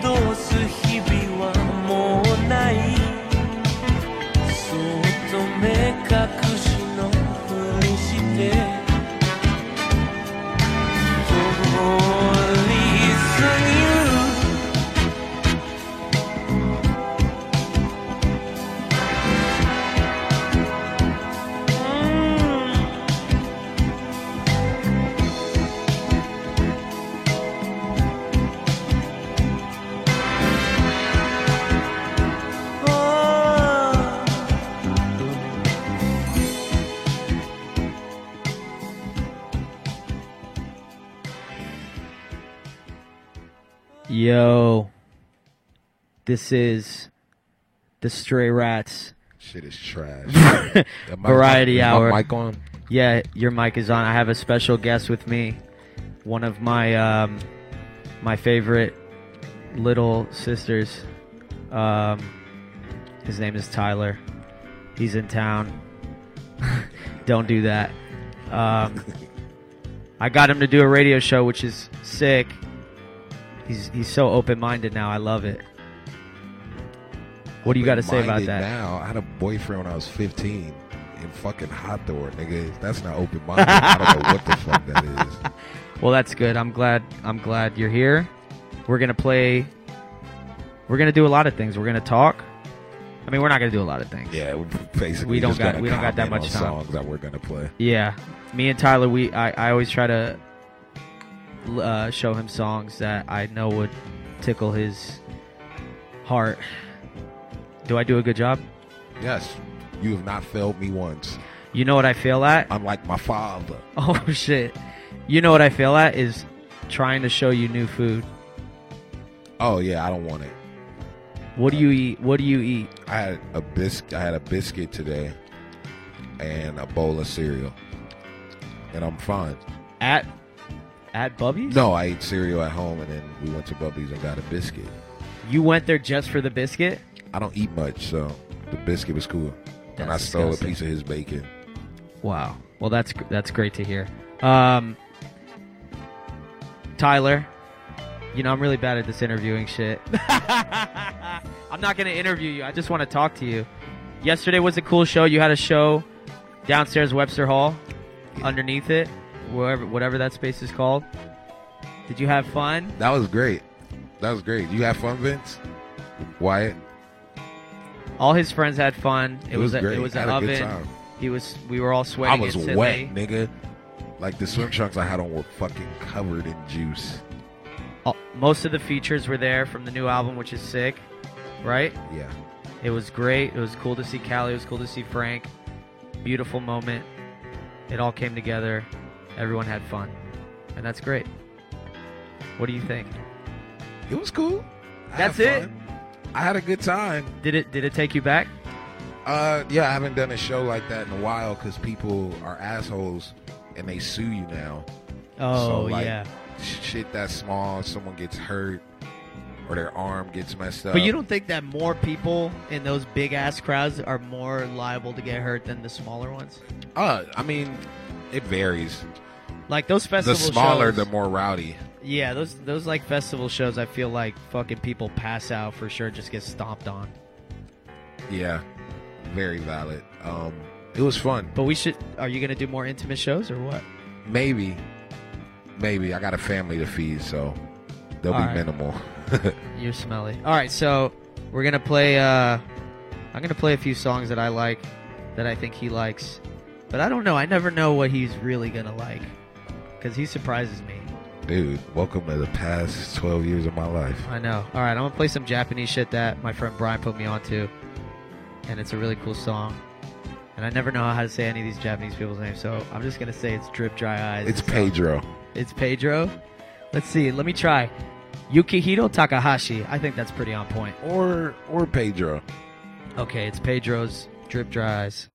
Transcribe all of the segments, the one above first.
todos this is the Stray Rats. Shit is trash. Variety hour. mic on? Yeah, your mic is on. I have a special guest with me. One of my um, my favorite little sisters. Um, his name is Tyler. He's in town. Don't do that. Um, I got him to do a radio show, which is sick. He's he's so open minded now. I love it. What do you got to say about that? Now, I had a boyfriend when I was 15 in fucking hot door, nigga. That's not open minded. I don't know what the fuck that is. Well, that's good. I'm glad. I'm glad you're here. We're gonna play. We're gonna do a lot of things. We're gonna talk. I mean, we're not gonna do a lot of things. Yeah, we basically We don't got- we don't got that much time. songs that we're gonna play. Yeah, me and Tyler, we I, I always try to uh, show him songs that I know would tickle his heart. Do I do a good job? Yes, you have not failed me once. You know what I feel at? I'm like my father. Oh shit! You know what I feel at is trying to show you new food. Oh yeah, I don't want it. What do you eat? What do you eat? I had a biscuit. I had a biscuit today, and a bowl of cereal, and I'm fine. At at Bubby's? No, I ate cereal at home, and then we went to Bubby's and got a biscuit. You went there just for the biscuit? I don't eat much, so the biscuit was cool. and I That's stole a piece of his bacon. Wow. Well, that's that's great to hear. Um, Tyler, you know I'm really bad at this interviewing shit. I'm not gonna interview you. I just want to talk to you. Yesterday was a cool show. You had a show downstairs Webster Hall. Underneath it, wherever whatever that space is called. Did you have fun? That was great. That was great. You have fun, Vince? Wyatt? All his friends had fun. It, It was a, great. It was an a good oven. time. He was. We were all sweating. I was wet, nigga. Like the swim trunks I had on were fucking covered in juice. All- Most of the features were there from the new album, which is sick, right? Yeah. It was great. It was cool to see Kali. It was cool to see Frank. Beautiful moment. It all came together. Everyone had fun, and that's great. What do you think? It was cool. I That's it? fun. I had a good time. Did it? Did it take you back? Uh, yeah, I haven't done a show like that in a while because people are assholes and they sue you now. Oh So, like, yeah. Shit that small, someone gets hurt or their arm gets messed up. But you don't think that more people in those big ass crowds are more liable to get hurt than the smaller ones? Uh, I mean, it varies. Like those festivals. The smaller, shows, the more rowdy. Yeah, those those like festival shows. I feel like fucking people pass out for sure, just get stomped on. Yeah, very valid. Um, it was fun. But we should. Are you gonna do more intimate shows or what? Maybe, maybe I got a family to feed, so they'll All be right. minimal. You're smelly. All right, so we're gonna play. uh I'm gonna play a few songs that I like, that I think he likes, but I don't know. I never know what he's really gonna like, because he surprises me. Dude, welcome to the past 12 years of my life. I know. All right, I'm gonna play some Japanese shit that my friend Brian put me onto, and it's a really cool song. And I never know how to say any of these Japanese people's names, so I'm just gonna say it's Drip Dry Eyes. It's Pedro. It's Pedro. Let's see. Let me try. Yukihiro Takahashi. I think that's pretty on point. Or or Pedro. Okay, it's Pedro's Drip Dry Eyes.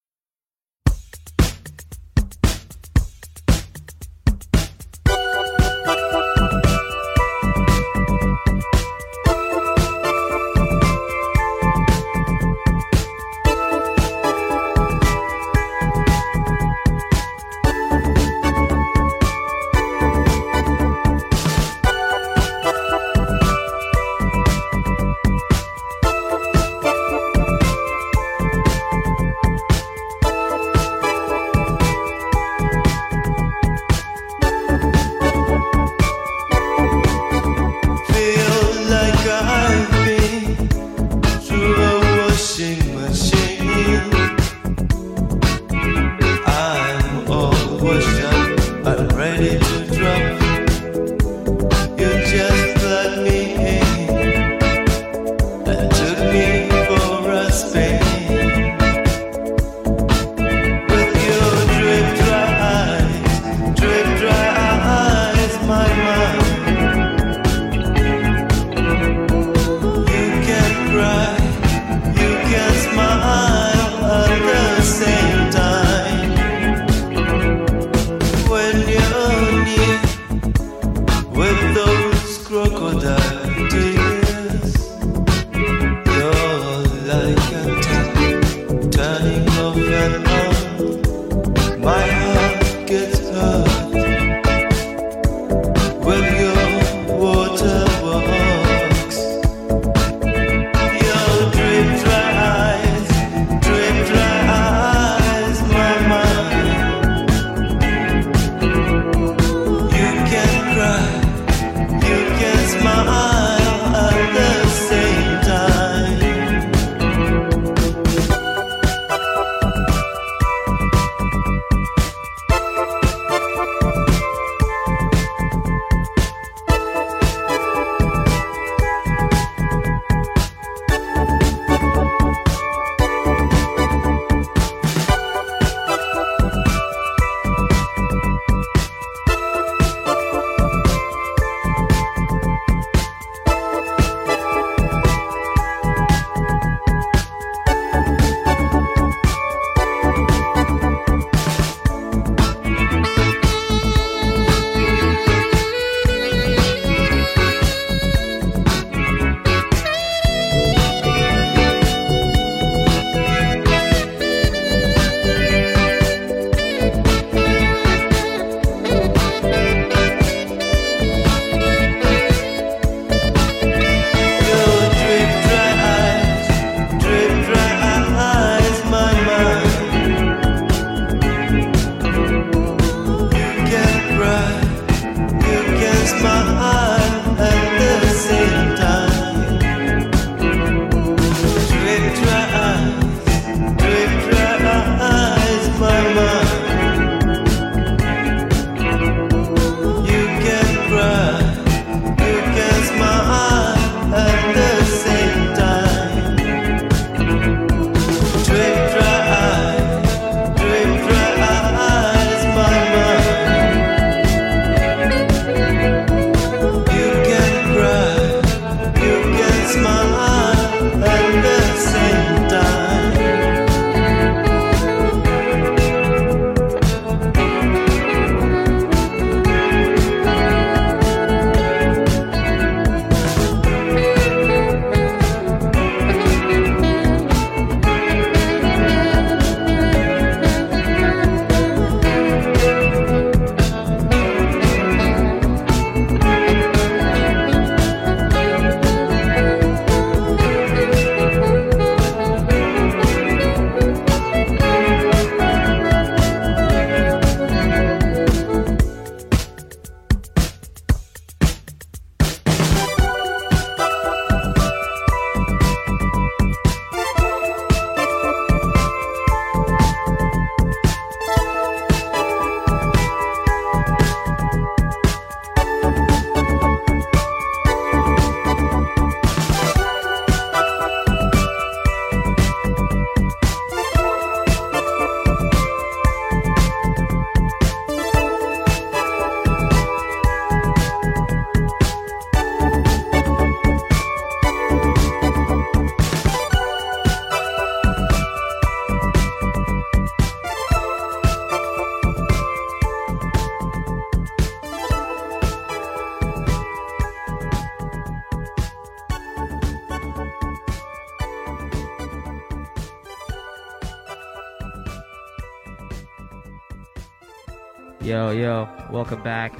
Yo, yo, welcome back.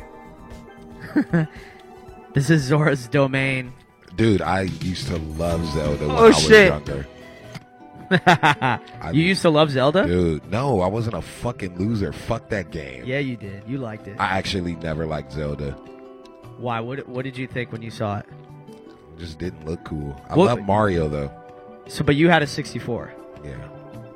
this is Zora's Domain. Dude, I used to love Zelda when Oh, I was shit. younger. you used to love Zelda? Dude, no, I wasn't a fucking loser. Fuck that game. Yeah, you did. You liked it. I actually never liked Zelda. Why? What, what did you think when you saw it? It just didn't look cool. I What- love Mario though. So, but you had a 64, Yeah.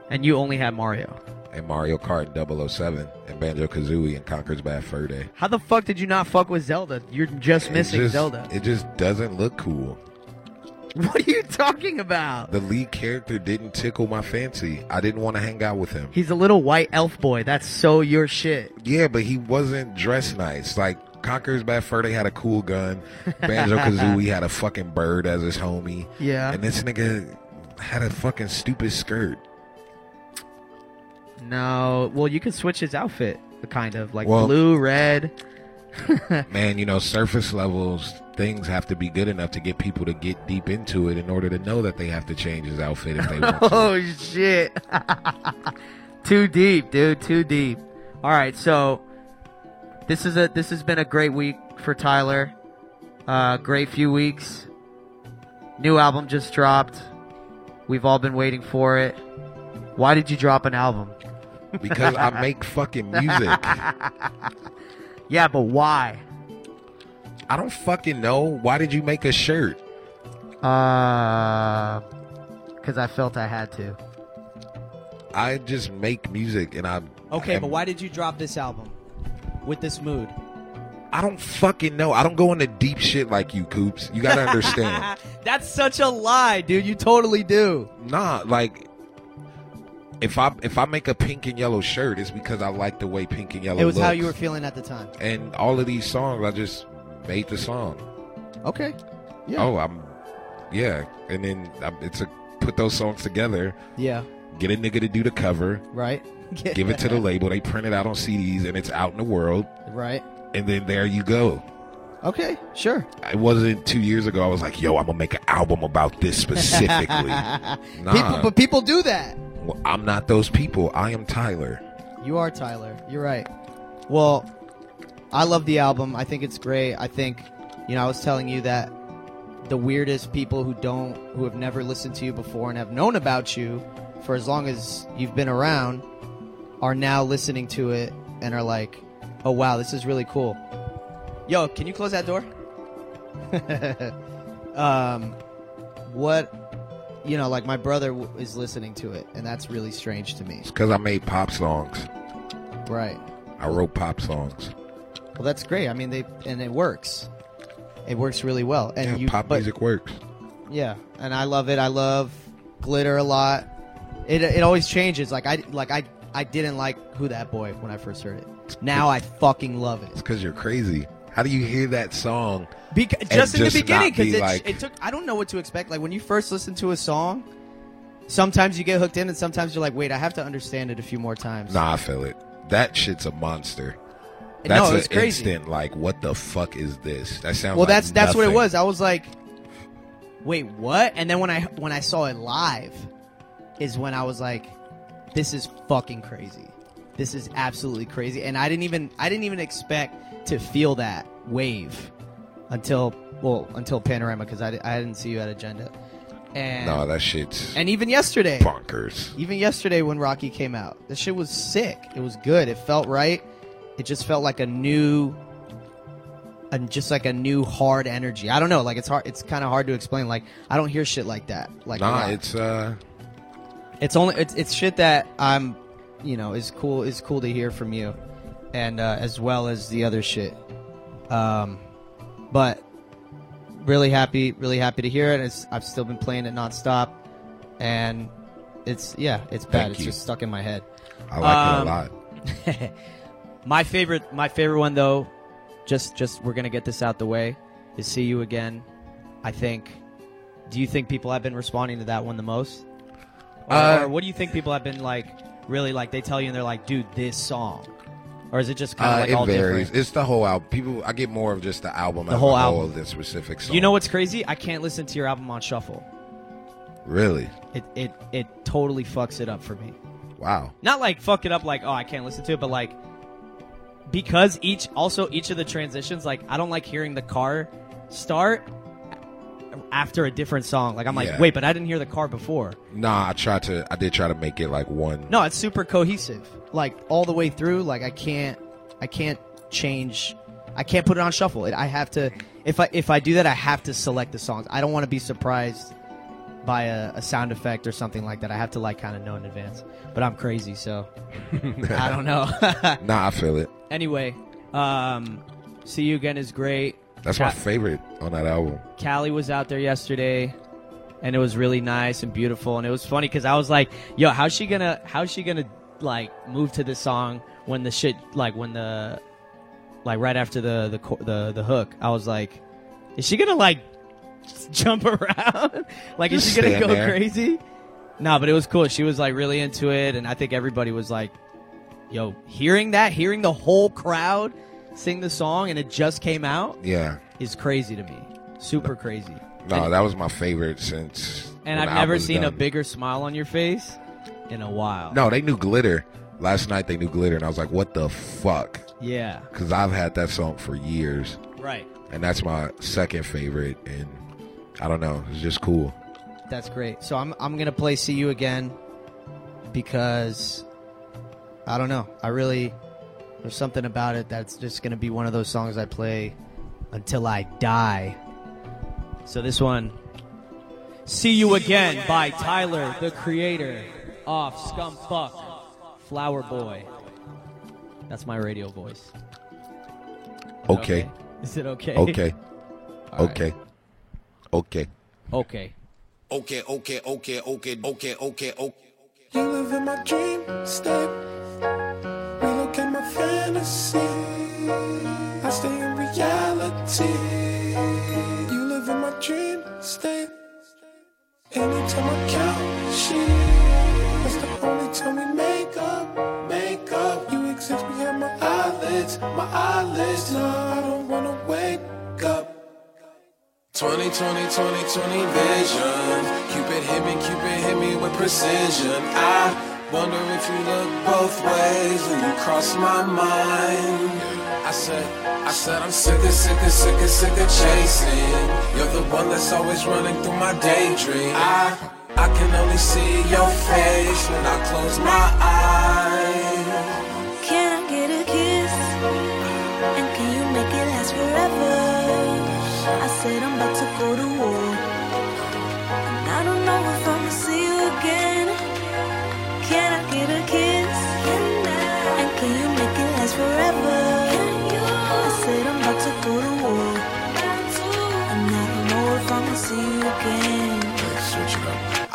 and you only had Mario. And Mario Kart 007 and Banjo Kazooie and Conker's Bad Fur Day. How the fuck did you not fuck with Zelda? You're just missing just- Zelda. It just doesn't look cool. What are you talking about? The lead character didn't tickle my fancy. I didn't want to hang out with him. He's a little white elf boy. That's so your shit. Yeah, but he wasn't dressed nice. Like Conker's Bad Fur Day had a cool gun. Banjo Kazooie had a fucking bird as his homie. Yeah. And this nigga had a fucking stupid skirt. No. Well, you could switch his outfit, kind of like Well- blue, red. Man, you know, surface levels, things have to be good enough to get people to get deep into it in order to know that they have to change his outfit if they want to. Oh shit. too deep, dude. Too deep. All right, so this is a this has been a great week for Tyler. Uh, great few weeks. New album just dropped. We've all been waiting for it. Why did you drop an album? Because I make fucking music. Yeah, but why? I don't fucking know. Why did you make a shirt? Uh, because I felt I had to. I just make music and I'm Okay, am- but why did you drop this album with this mood? I don't fucking know. I don't go into deep shit like you, Koopz. You gotta understand. That's such a lie, dude. You totally do. nah, like. If I if I make a pink and yellow shirt, it's because I like the way pink and yellow. It was how you were feeling at the time. And all of these songs, I just made the song. Okay. Yeah. Oh, I'm, yeah. And then um, it's a put those songs together, Yeah. get a nigga to do the cover, Right. give it to the label, they print it out on CDs, and it's out in the world. Right. And then there you go. Okay. Sure. It wasn't two years ago. I was like, "Yo, I'm gonna make an album about this specifically." nah, People, but people do that. Well, I'm not those people. I am Tyler. You are Tyler. You're right. Well, I love the album. I think it's great. I think, you know, I was telling you that the weirdest people who don't, who have never listened to you before and have known about you for as long as you've been around, are now listening to it and are like, oh wow, this is really cool. Yo, can you close that door? um, what, you know, like my brother w- is listening to it, and that's really strange to me. It's because I made pop songs. Right. I wrote pop songs. Well, that's great. I mean, they and it works. It works really well. And yeah, you, pop but- music works. Yeah, and I love it. I love glitter a lot. It it always changes. Like I like I I didn't like Who Dat Boy when I first heard it. Now I fucking love it. It's it. because you're crazy. How do you hear that song? Beca- just in just the beginning, not be because it, like- it took. I don't know what to expect. Like when you first listen to a song, sometimes you get hooked in, and sometimes you're like, wait, I have to understand it a few more times. Nah, I feel it. That shit's a monster. no, That's it was an crazy. instant. Like, what the fuck is this? That sounds. Well, like that's that's what it was. I was like, wait, what? And then when I when I saw it live, is when I was like, this is fucking crazy. This is absolutely crazy. And I didn't even I didn't even expect to feel that wave until well until Panorama because I, I didn't see you at Agenda. And No, that shit's and even yesterday, bonkers. even yesterday when Rocky came out, the shit was sick. It was good. It felt right. It just felt like a new, and just like a new hard energy. I don't know. Like it's hard. It's kind of hard to explain. Like I don't hear shit like that. Like Nah, it's uh, it's only it's it's shit that I'm, you know, is cool is cool to hear from you, and uh, as well as the other shit. Um, but really happy, really happy to hear it. It's, I've still been playing it nonstop, and it's yeah, it's bad. Thank it's you. just stuck in my head. I like Um, it a lot. my favorite, my favorite one though, just just we're gonna get this out the way, is see you again. I think. Do you think people have been responding to that one the most? Or, Uh, or what do you think people have been like? Really like they tell you and they're like, dude, this song, or is it just kind of Uh, like it all varies. different? It's the whole album. People, I get more of just the album. The whole album. than specific song. You know what's crazy? I can't listen to your album on shuffle. Really? It it it totally fucks it up for me. Wow. Not like fuck it up like oh I can't listen to it, but like because each also each of the transitions like I don't like hearing the car start after a different song. Like I'm like, Yeah. wait, but I didn't hear the car before. Nah, I tried to. I did try to make it like one. No, it's super cohesive. Like all the way through. Like I can't, I can't change. I can't put it on shuffle. It, I have to. If I if I do that, I have to select the songs. I don't want to be surprised by a, a sound effect or something like that. I have to like kind of know in advance. But I'm crazy, so I don't know. Nah, I feel it. anyway, um, see you again is great. That's Ca- my favorite on that album. Kali was out there yesterday, and it was really nice and beautiful. And it was funny because I was like, "Yo, how's she gonna? How's she gonna like move to the song when the shit like when the like right after the the the the hook?" I was like, "Is she gonna like jump around? like, is she gonna go there. crazy?" No, but it was cool. She was like really into it, and I think everybody was like, "Yo, hearing that, hearing the whole crowd." Sing the song and it just came out Yeah. is crazy to me. Super crazy. No, And- that was my favorite since. And I've never seen a bigger smile on your face in a while. No, they knew glitter. Last night they knew glitter, and I was like, "What the fuck?" Yeah. Because I've had that song for years, Right. and that's my second favorite. And I don't know, it's just cool. That's great. So I'm I'm gonna play "See You Again" because I don't know. I really there's something about it that's just gonna be one of those songs I play until I die. So this one, "See You Again" by Tyler, the Creator, off Scumfuck, Flower Boy. That's my radio voice. Is it Okay, Is it okay? okay, All right. okay, okay. Okay. Okay, okay, okay, okay, okay, okay, okay. You live in my dream state. Relocate my fantasy. I stay in reality. Anytime I count sheep, that's the only time we make up, make up. You exist behind my eyelids, my eyelids. No, I don't wanna wake up. 20, 20, 20, 20 vision. Cupid hit me, Cupid hit me with precision. I wonder if you look both ways when you cross my mind. I said, I said I'm sick of, sick of, sick of, sick of chasing. You're the one that's always running through my daydream. I, I can only see your face when I close my eyes.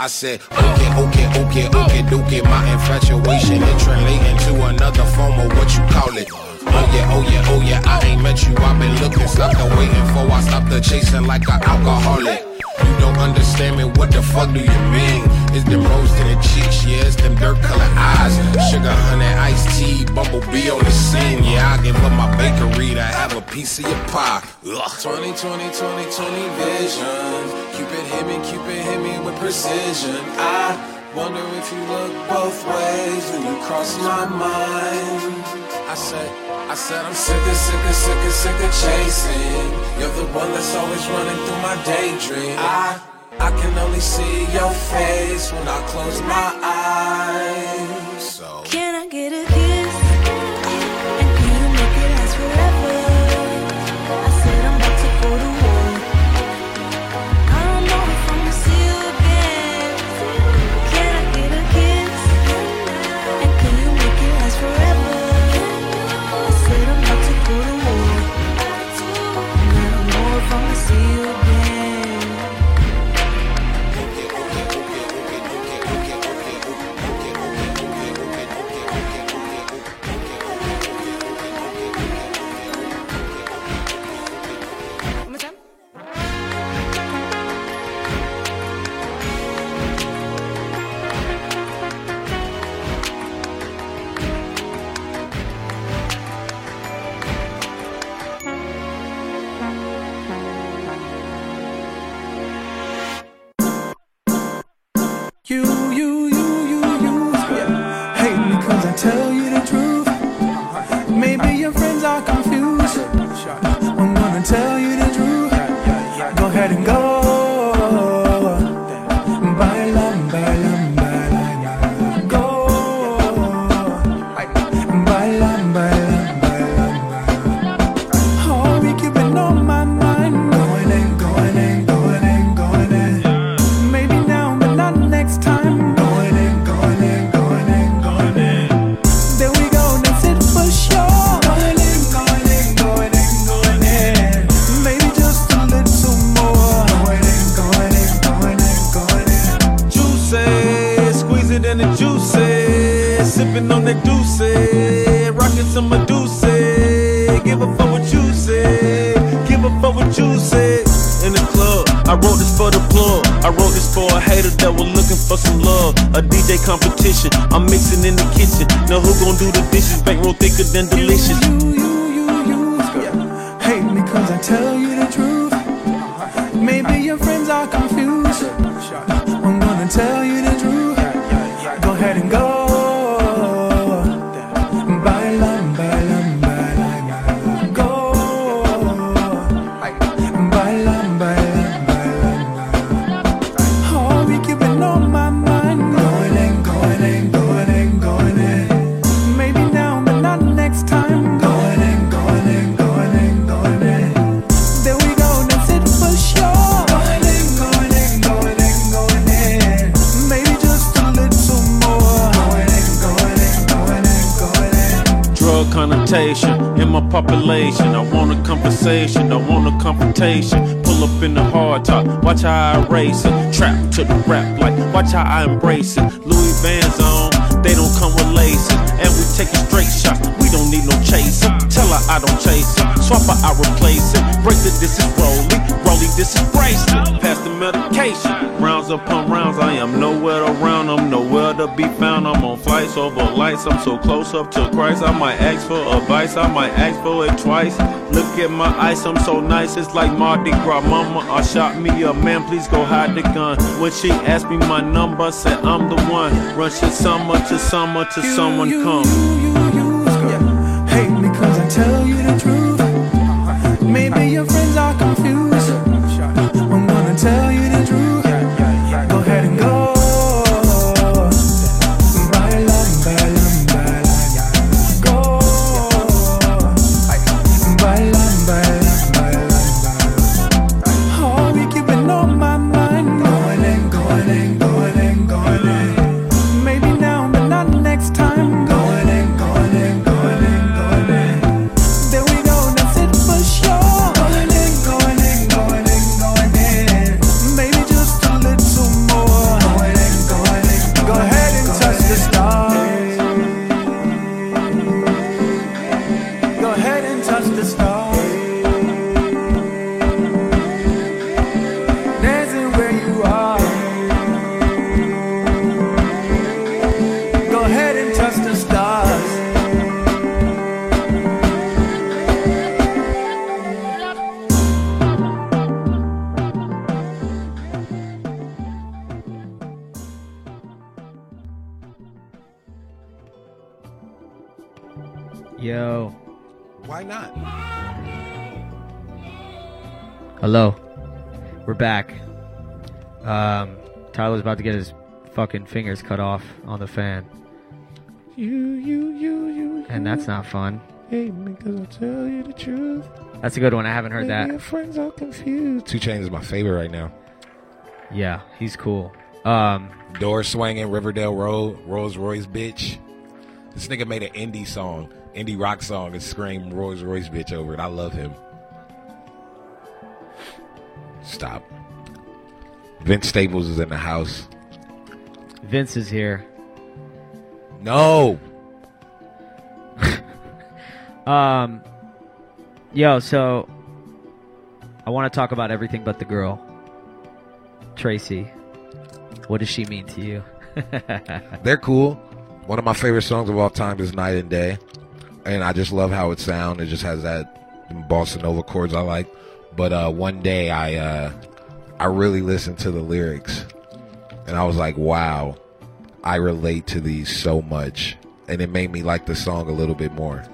I said, okay, okay, okay, okay, okay. My infatuation is translating to another form of what you call it. Oh yeah, oh yeah, oh yeah. I ain't met you. I've been looking, stopped the waiting for. I stopped the chasing like an alcoholic. You don't understand me. What the fuck do you mean? It's them rose in the cheeks, yeah. It's them dirt colored eyes. Sugar, honey, iced tea, bumblebee on the scene. Yeah, I give up my bakery to have a piece of your pie. Ugh. 20, 20, 20, 20 vision. Cupid hit me, Cupid hit me with precision. I wonder if you look both ways when you cross my mind. I said, I said I'm sick of, sick of, sick of, sick of chasing. You're the one that's always running through my daydream. I, I can only see your face when I close my eyes. Than the juices. Sipping on that juice, rocking some Medusa. Give a fuck what you say, give a fuck what you say. In the club, I wrote this for the plug. I wrote this for a hater that was looking for some love. A DJ competition, I'm mixing in the kitchen. Now who gon' do the dishes? Bankroll thicker than delicious. You, you, you, you hate me cause I tell you the truth. Maybe your friends are confused. Population. I want a conversation, I want a confrontation. Pull up in the hard top, watch how I race it. Trap to the rap, like watch how I embrace it. Louis Van's on, they don't come with laces. And we taking straight shots, we don't need no chaser. Tell her I don't chase her, swap her, I replace it. Break the this is Rolly, Rolly, this is bracelet. Pass the medication, rounds upon rounds. I am nowhere around, I'm nowhere to be found. I'm on flights over lights, I'm so close up to Christ. I might ask for advice, I might ask for it twice. Look at my eyes, I'm so nice, it's like Mardi Gras. Mama, I shot me a man, please go hide the gun. When she asked me my number, said I'm the one. Run shit summer to summer till someone come. Tell you the truth. Maybe your friends are confused. I'm gonna tell you the Yo. Why not? Hello. We're back. Um, Tyler's about to get his fucking fingers cut off on the fan. You, you, you, you. And that's not fun. Hey, cause I'll tell you the truth. That's a good one. I haven't heard Maybe your that. friends are confused. 2 Chainz is my favorite right now. Yeah, he's cool. Um, Door swinging, Riverdale Road, Rolls Royce bitch. This nigga made an indie song, indie rock song, and scream Rolls Royce bitch over it. I love him. Stop. Vince Staples is in the house. Vince is here. No. Um, yo, so I want to talk about everything but the girl, Tracey. What does she mean to you? They're cool. One of my favorite songs of all time is Night and Day. And I just love how it sounds. It just has that bossa nova chords I like. But uh, one day I uh, I really listened to the lyrics and I was like, wow, I relate to these so much. And it made me like the song a little bit more.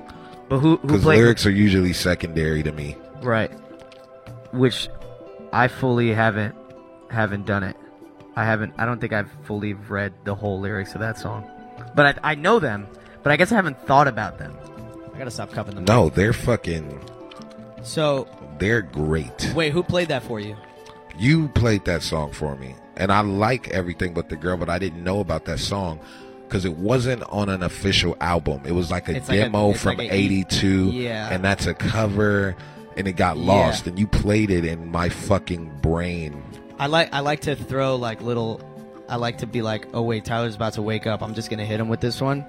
But who who Because lyrics are usually secondary to me. right? Which I fully haven't haven't done it. I haven't. I don't think I've fully read the whole lyrics of that song, but I, I know them. But I guess I haven't thought about them. I gotta stop cupping them. No, they're fucking, So they're great. wait, who played that for you? You played that song for me, and I like everything but the girl, but I didn't know about that song because it wasn't on an official album. It was like a It's like a- demo from like '82, Yeah. and that's a cover, and it got Yeah. lost. And you played it in my fucking brain. I like I like to throw like little I like to be like, oh wait, Tyler's about to wake up. I'm just gonna hit him with this one,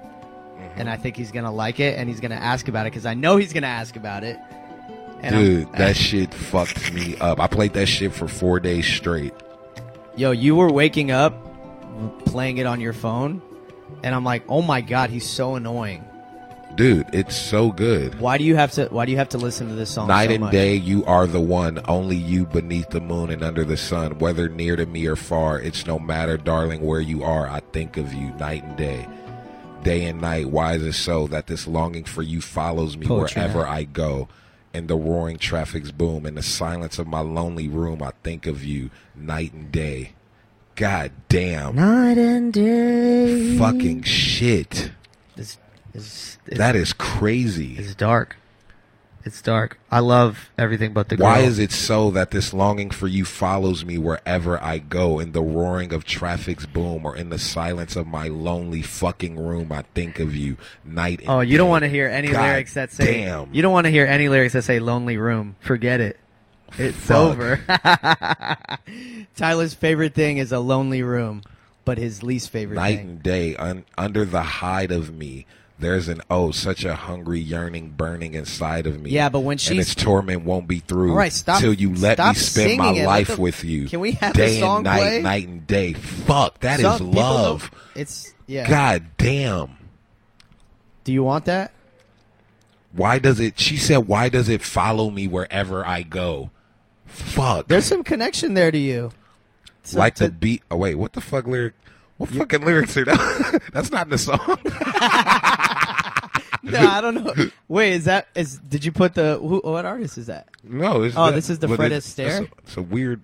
and I think he's gonna like it, and he's gonna ask about it because I know he's gonna ask about it. And I'm- Dude, that shit fucked me up. I played that shit for four days straight. Yo, you were waking up, playing it on your phone, and I'm like, oh my god, he's so annoying. Dude, it's so good. Why do you have to? Why do you have to listen to this song? Night so and much? day, you are the one. Only you beneath the moon and under the sun. Whether near to me or far, it's no matter, darling, where you are. I think of you night and day. Day and night, why is it so that this longing for you follows me Poetry wherever now. I go? In the roaring traffic's boom, in the silence of my lonely room, I think of you night and day. God damn. Night and day. Fucking shit. It's, it's, it's, That is crazy. it's dark. It's dark. I love everything but the girl. Why is it so that this longing for you follows me wherever I go? In the roaring of traffic's boom or in the silence of my lonely fucking room, I think of you night and Oh, you don't want to hear any God lyrics that say. Damn. You don't want to hear any lyrics that say "lonely room." Forget it. It's Fuck. over. Tyler's favorite thing is a lonely room, but his least favorite night thing. and day un- under the hide of me. There's an oh, such a hungry yearning burning inside of me. Yeah, but when and she's- its torment won't be through All right, stop- till you let me spend my it. Life the- with you. Can we have day and night, play? night and day? Fuck, that is Some don't- love. It's yeah. God damn. Do you want that? Why does it? She said, "Why does it follow me wherever I go?" Fuck. There's some connection there to you. So like to- the beat. Oh wait, what the fuck lyric? What fucking lyrics are that? That's not in the song. no, I don't know. Wait, is that is? Did you put the who, what artist is that? no. It's Oh, that- this is the Fred it's- Astaire? It's a, it's a weird.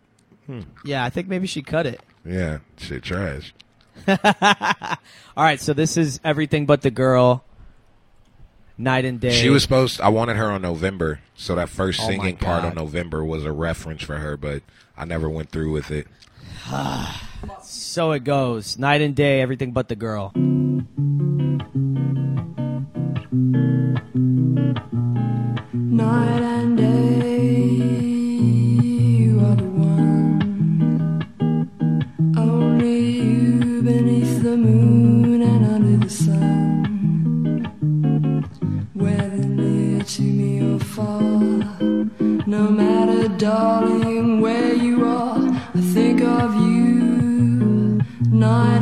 Hmm. Yeah, I think maybe she cut it. Yeah, shit, trash. All right, so this is everything but the girl. Night and day. She was supposed. I wanted her on November, so that first Oh my singing part on God. November was a reference for her, but I never went through with it. So it goes. Night and day, everything but the girl. Night and day, you are the one. Only you beneath the moon and under the sun. Whether near to me or far, no matter, darling, where you are, I think of you night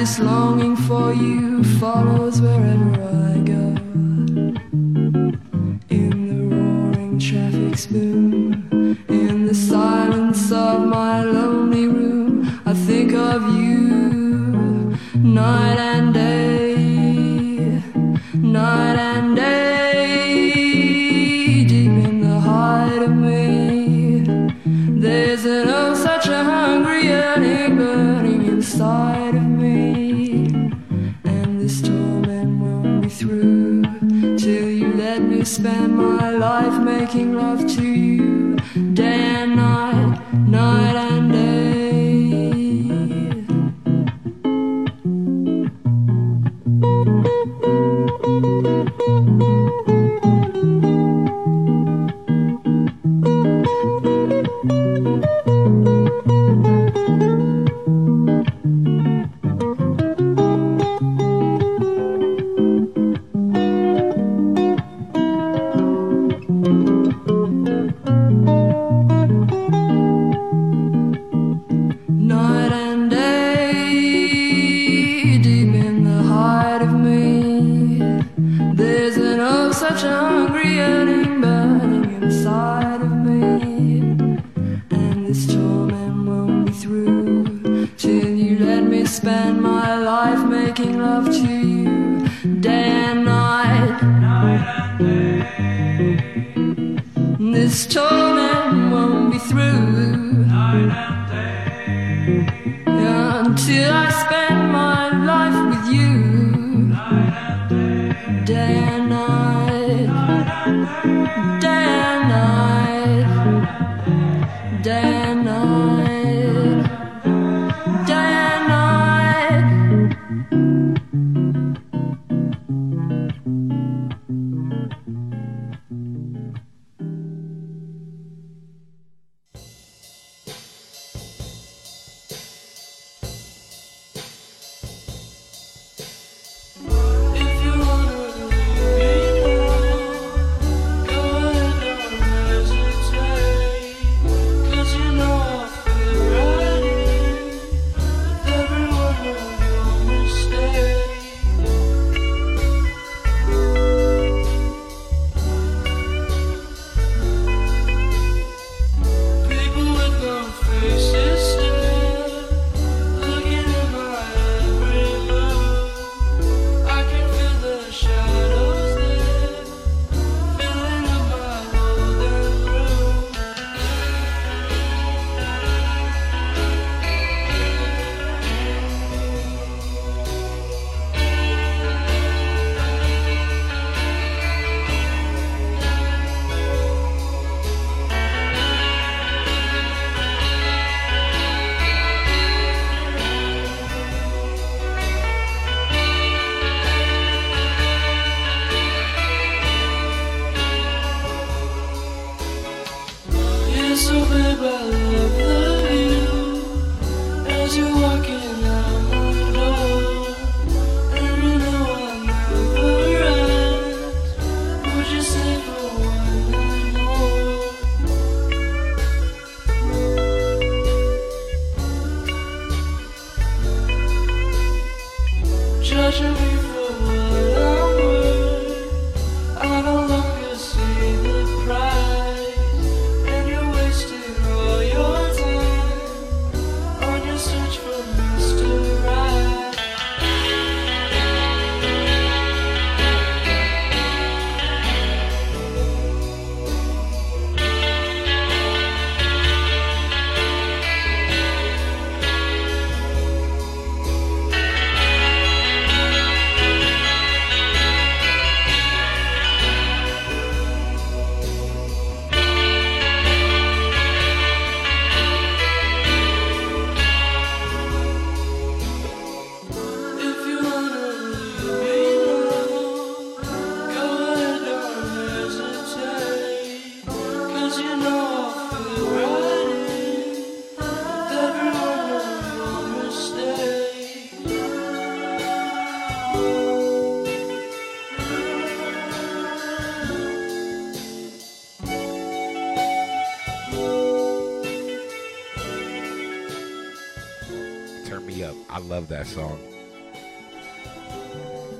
this longing for you follows wherever I go? In the roaring traffic's boom, in the silence of my lonely room, I think of you night and day, night and day, spend my life making love to you, day and night,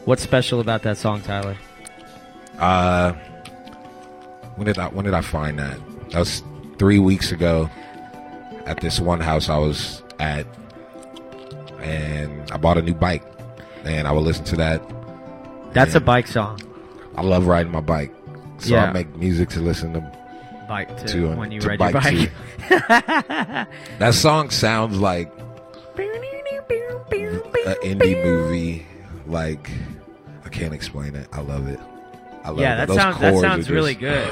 What's special about that song, Tyler? Uh, when did I when did I find that? That was three weeks ago at this one house I was at, and I bought a new bike, and I would listen to that. That's a bike song. I love riding my bike, so Yeah. I make music to listen to. Bike to, To, when you to ride your bike bike. That song sounds like an indie movie. Like can't explain it. I love it. I love yeah, it. that Those sounds that sounds really just- good.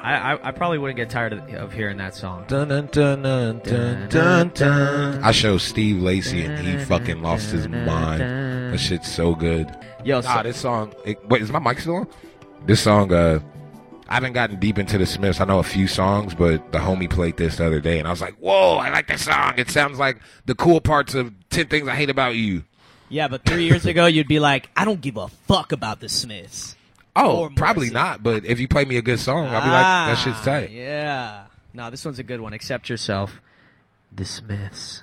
I, I I probably wouldn't get tired of, of hearing that song. Dun, dun, dun, dun, dun, dun, dun. I showed Steve Lacey and he fucking lost his mind. That shit's so good. Yo, so- this song. It, wait, is my mic still on? This song. Uh, I haven't gotten deep into the Smiths. I know a few songs, but the homie played this the other day, and I was like, "Whoa, I like that song. It sounds like the cool parts of Ten Things I Hate About You." Yeah, but three years ago, you'd be like, I don't give a fuck about the Smiths. Oh, probably not. But if you play me a good song, I'll be like, "That shit's Ah, tight." Yeah. No, this one's a good one. Accept yourself. The Smiths.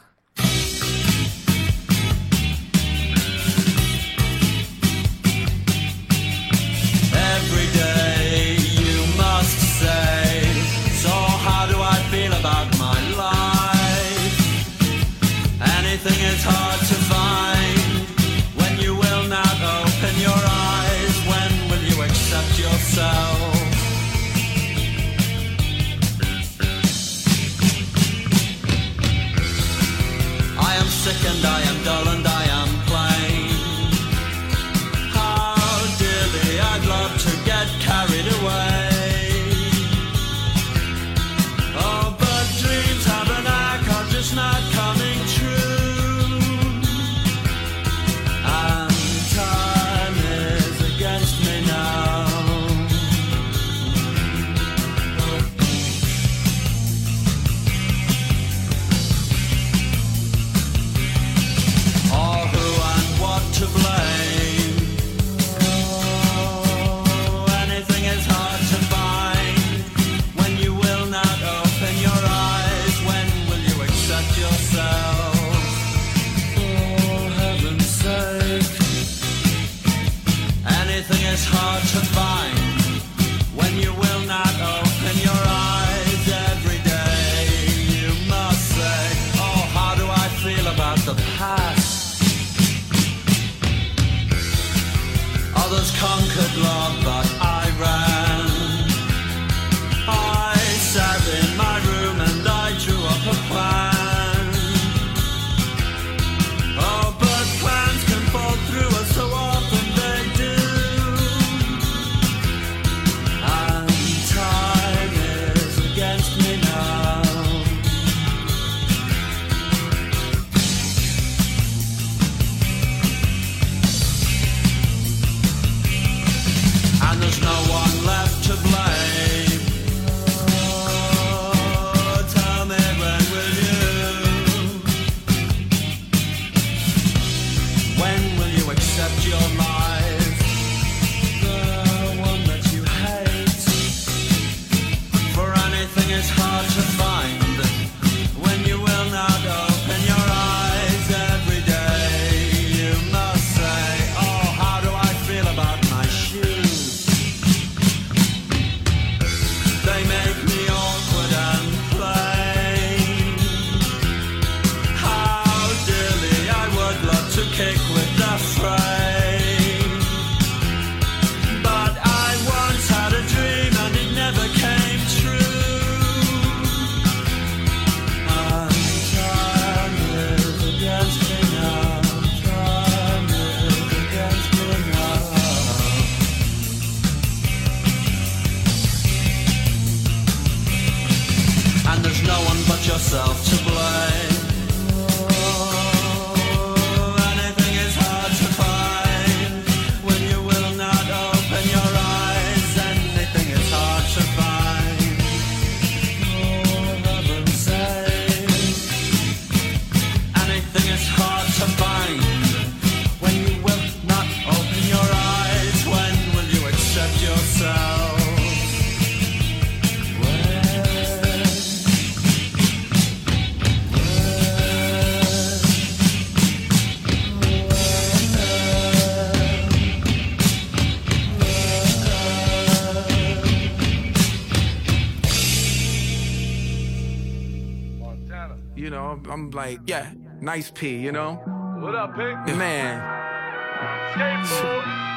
Nice P, you know? What up, Pink? Man.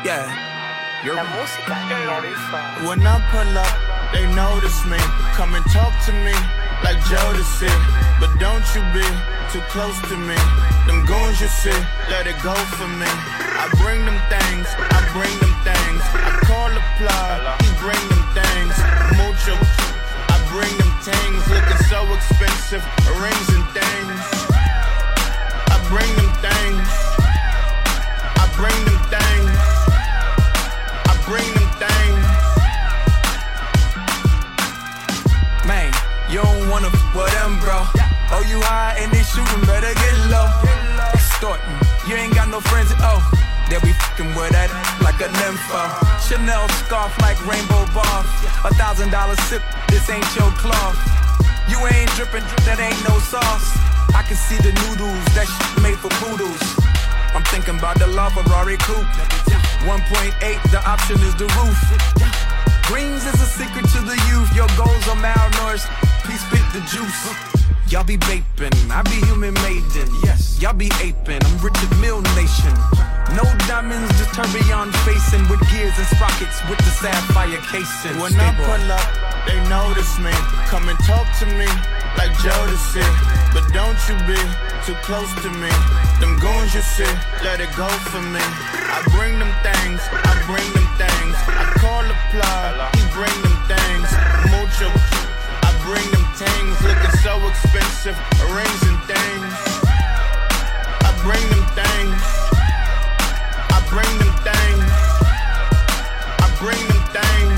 Yeah. You're When I pull up, they notice me. Come and talk to me like Jodeci. But don't you be too close to me. Them goons you see, let it go for me. I bring them things, I bring them things. I call the plug, he bring them things. Mucho, I bring them things. Looking so expensive, rings and things. Bring them things. I bring them things. I bring them things. Man, you don't wanna f with them, bro. Oh, you high and they shooting, better get low. Extorting, you ain't got no friends, oh. They'll be fing with that like a nympho. Chanel scarf like rainbow bar. A thousand dollar sip, this ain't your cloth. You ain't dripping, that ain't no sauce. I can see the noodles, that shit made for poodles. I'm thinking about the LaFerrari coupe. 1.8, the option is the roof. Greens is a secret to the youth. Your goals are malnourished. Please spit the juice. Y'all be vaping, I be human maiden. Yes, y'all be aping. I'm Richard Mille Nation. No diamonds, just tourbillon facing with gears and sprockets with the sapphire casing. When I pull up, they notice me. Come and talk to me like Jodeci. But don't you be too close to me. Them goons you see, let it go for me. I bring them things, I bring them things. I call the plug, he bring them things. Mucho, I bring them things. Looking so expensive, rings and things. I bring them things. I bring them things. I bring them things.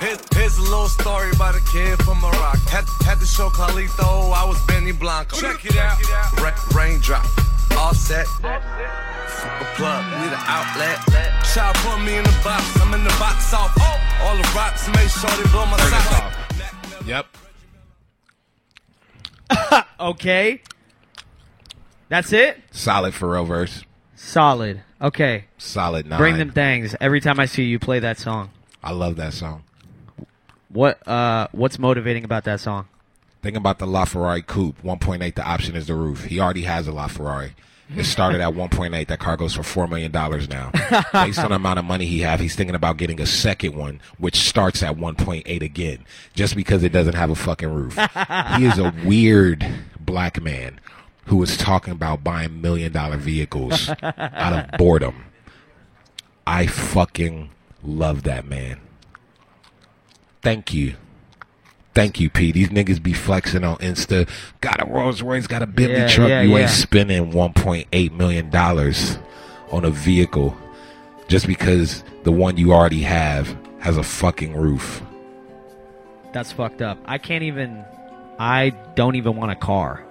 Here's, here's a little story about a kid from Iraq. Had, had to show Carlito I was Benny Blanco. Check it out. Ra- raindrop, offset. Super plug, need an outlet. Child put me in the box. I'm in the box off. Oh. All the rocks made sure they blow my socks. off. Yep. okay. That's it? Solid Pharrell verse. Solid. Okay. Solid nine. Bring them things. Every time I see you play that song. I love that song. What uh what's motivating about that song? Think about the LaFerrari coupe. 1.8, the option is the roof. He already has a LaFerrari. It started at 1.8. That car goes for $4 million now. Based on the amount of money he have, he's thinking about getting a second one, which starts at 1.8 again, just because it doesn't have a fucking roof. he is a weird black man who is talking about buying million dollar vehicles out of boredom. I fucking love that man. Thank you. Thank you, P. These niggas be flexing on Insta. Got a Rolls Royce, got a Bentley Yeah, truck. yeah, you yeah. ain't spending $1.8 million on a vehicle just because the one you already have has a fucking roof. That's fucked up. I can't even I don't even want a car.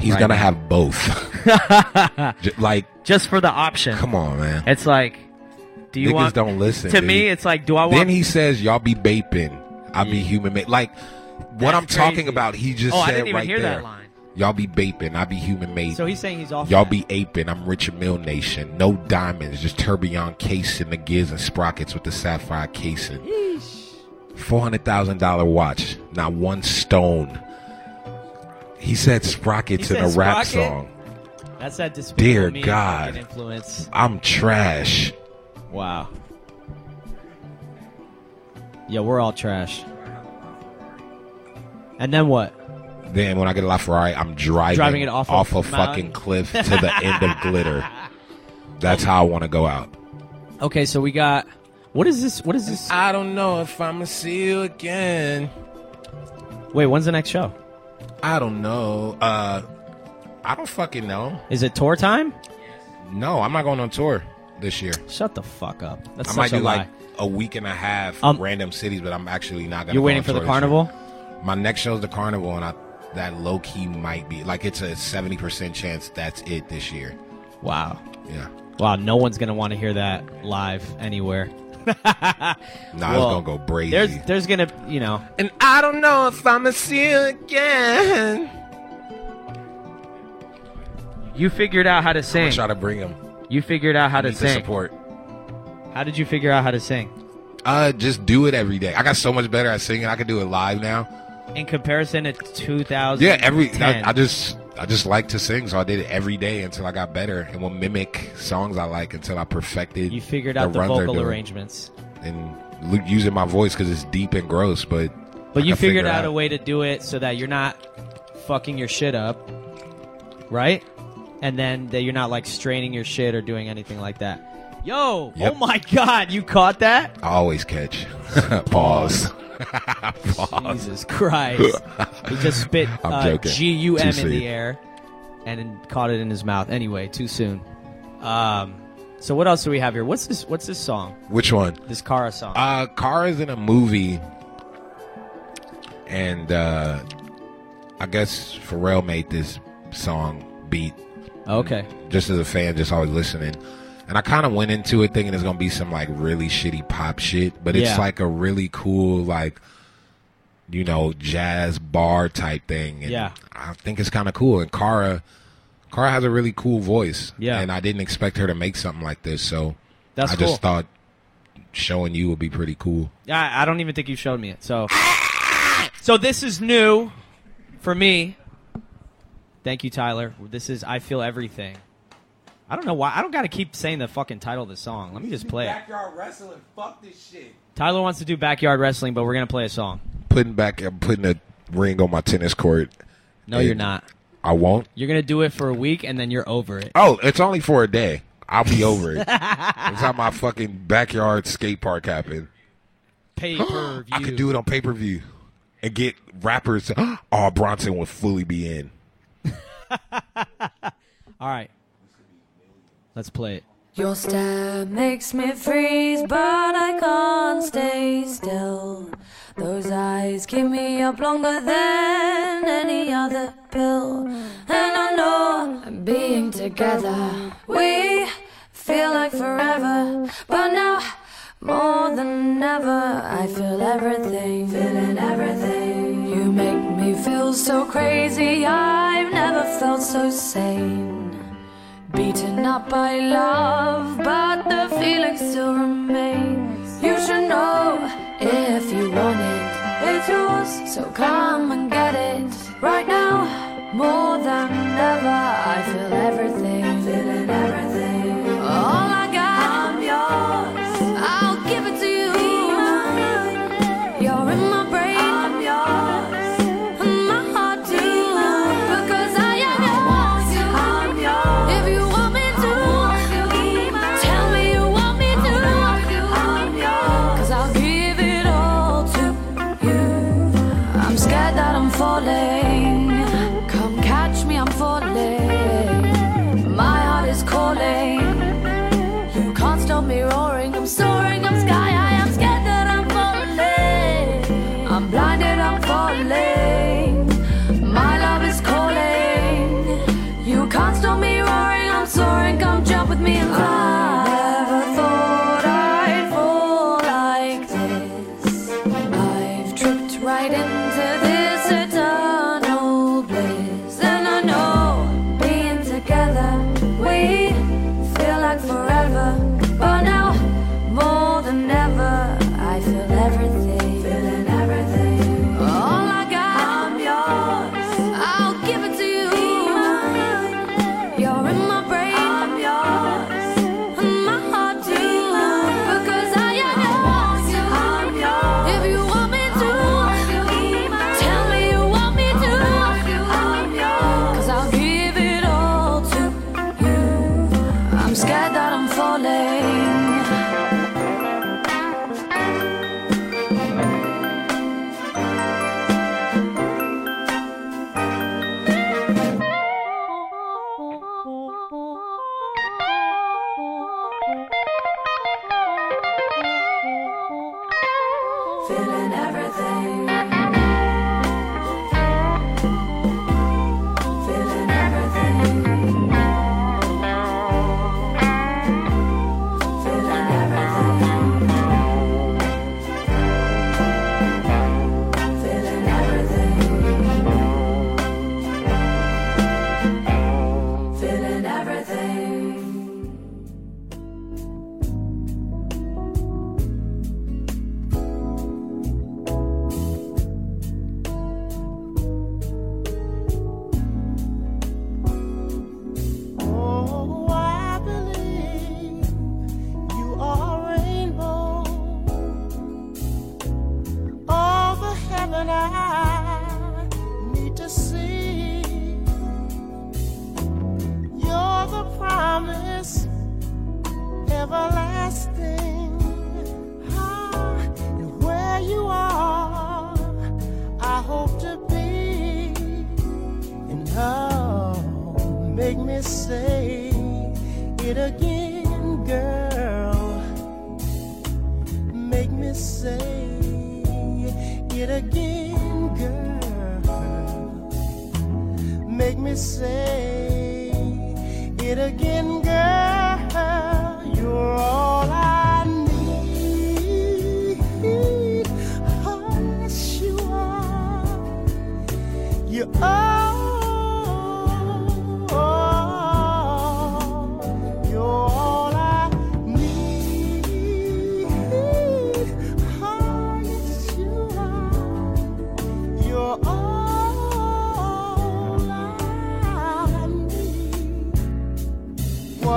He's right gonna now. have both. Like, just for the option. come on, man. It's like do you Niggas want don't listen. To dude. me it's like do I want Then he says, "Y'all be vaping. I be human made." Like, what I'm talking about, he just Oh, I said didn't even right hear that there. line. Y'all be vaping. I be human made. So he's saying he's off Y'all that. be aping. I'm Richard Mille Nation. No diamonds, just tourbillon casing, the gears and sprockets with the sapphire casing. Four hundred thousand dollar watch, not one stone. He said sprockets He in a rap sprocket? song. That's that despicable Dear me God. influence. I'm trash. Wow. Yeah, we're all trash. And then what? Then when I get a LaFerrari, I'm driving, Driving it off a a fucking cliff to the end of glitter. That's how I want to go out. Okay, so we got. What is this? What is this? I don't know if I'ma see you again. Wait, when's the next show? I don't know. Uh, I don't fucking know. Is it tour time? No, I'm not going on tour this year. Shut the fuck up. That's I such might a lie. like a week and a half Um, random cities, but I'm actually not gonna. You're go waiting on for the tour this year. carnival? My next show's the carnival, and I that low key might be like it's a seventy percent chance that's it this year. Wow. Yeah. Wow, no one's gonna want to hear that live anywhere. Nah, it's gonna go brazy. There's, there's gonna, you know, And I don't know if I'ma see you again. You figured out how to sing. I'm sing. gonna try to bring him. You figured out how I to need the sing. support. How did you figure out how to sing? Uh, just do it every day. I got so much better at singing. I can do it live now. in comparison to 2000. Yeah, every I, I just I just like to sing, so I did it every day until I got better, and will mimic songs I like until I perfected. You figured out the they're vocal arrangements. and using my voice because it's deep and gross, but But I you figured it out a way to do it so that you're not fucking your shit up, right? And then that you're not like straining your shit or doing anything like that. Yo, oh Yep. oh my god, you caught that? I always catch. Pause. Pause. Jesus Christ. he just spit uh. G U M in the air and caught it in his mouth. Anyway, too soon. Um, so what else do we have here? What's this? What's this song? Which one? This Cara song. Uh, Cara's in a movie, and uh, I guess Pharrell made this song beat. Okay. Just as a fan, just always listening. And I kind of went into it thinking it's gonna be some like really shitty pop shit, but it's Yeah. like a really cool like, you know, jazz bar type thing. And Yeah. I think it's kind of cool. And Cara, Cara has a really cool voice. Yeah. and I didn't expect her to make something like this, so That's I cool. just thought showing you would be pretty cool. Yeah, I I don't even think you showed me it. So, so this is new for me. Thank you, Tyler. This is I feel everything. I don't know why. I don't got to keep saying the fucking title of the song. Let me just play it. Backyard wrestling. Fuck this shit. Tyler wants to do backyard wrestling, but we're gonna play a song. Putting back, I'm putting a ring on my tennis court. No, you're not. I won't. You're gonna do it for a week, and then you're over it. Oh, it's only for a day. I'll be over it. it's how my fucking backyard skate park happened. Pay per view. I could do it on pay per view and get rappers. to- Oh, Bronson would fully be in. All right, let's play it. Your stare makes me freeze, but I can't stay still. Those eyes keep me up longer than any other pill. And I know being together, we feel like forever. But now, more than ever, I feel everything, feeling everything. You make me feel so crazy, I've never felt so sane. Beaten up by love, but the feeling still remains. You should know if you want it, it's yours. So come and get it right now. More than ever, I feel everything, Stop me roaring. I'm soaring. Come jump with me and fly.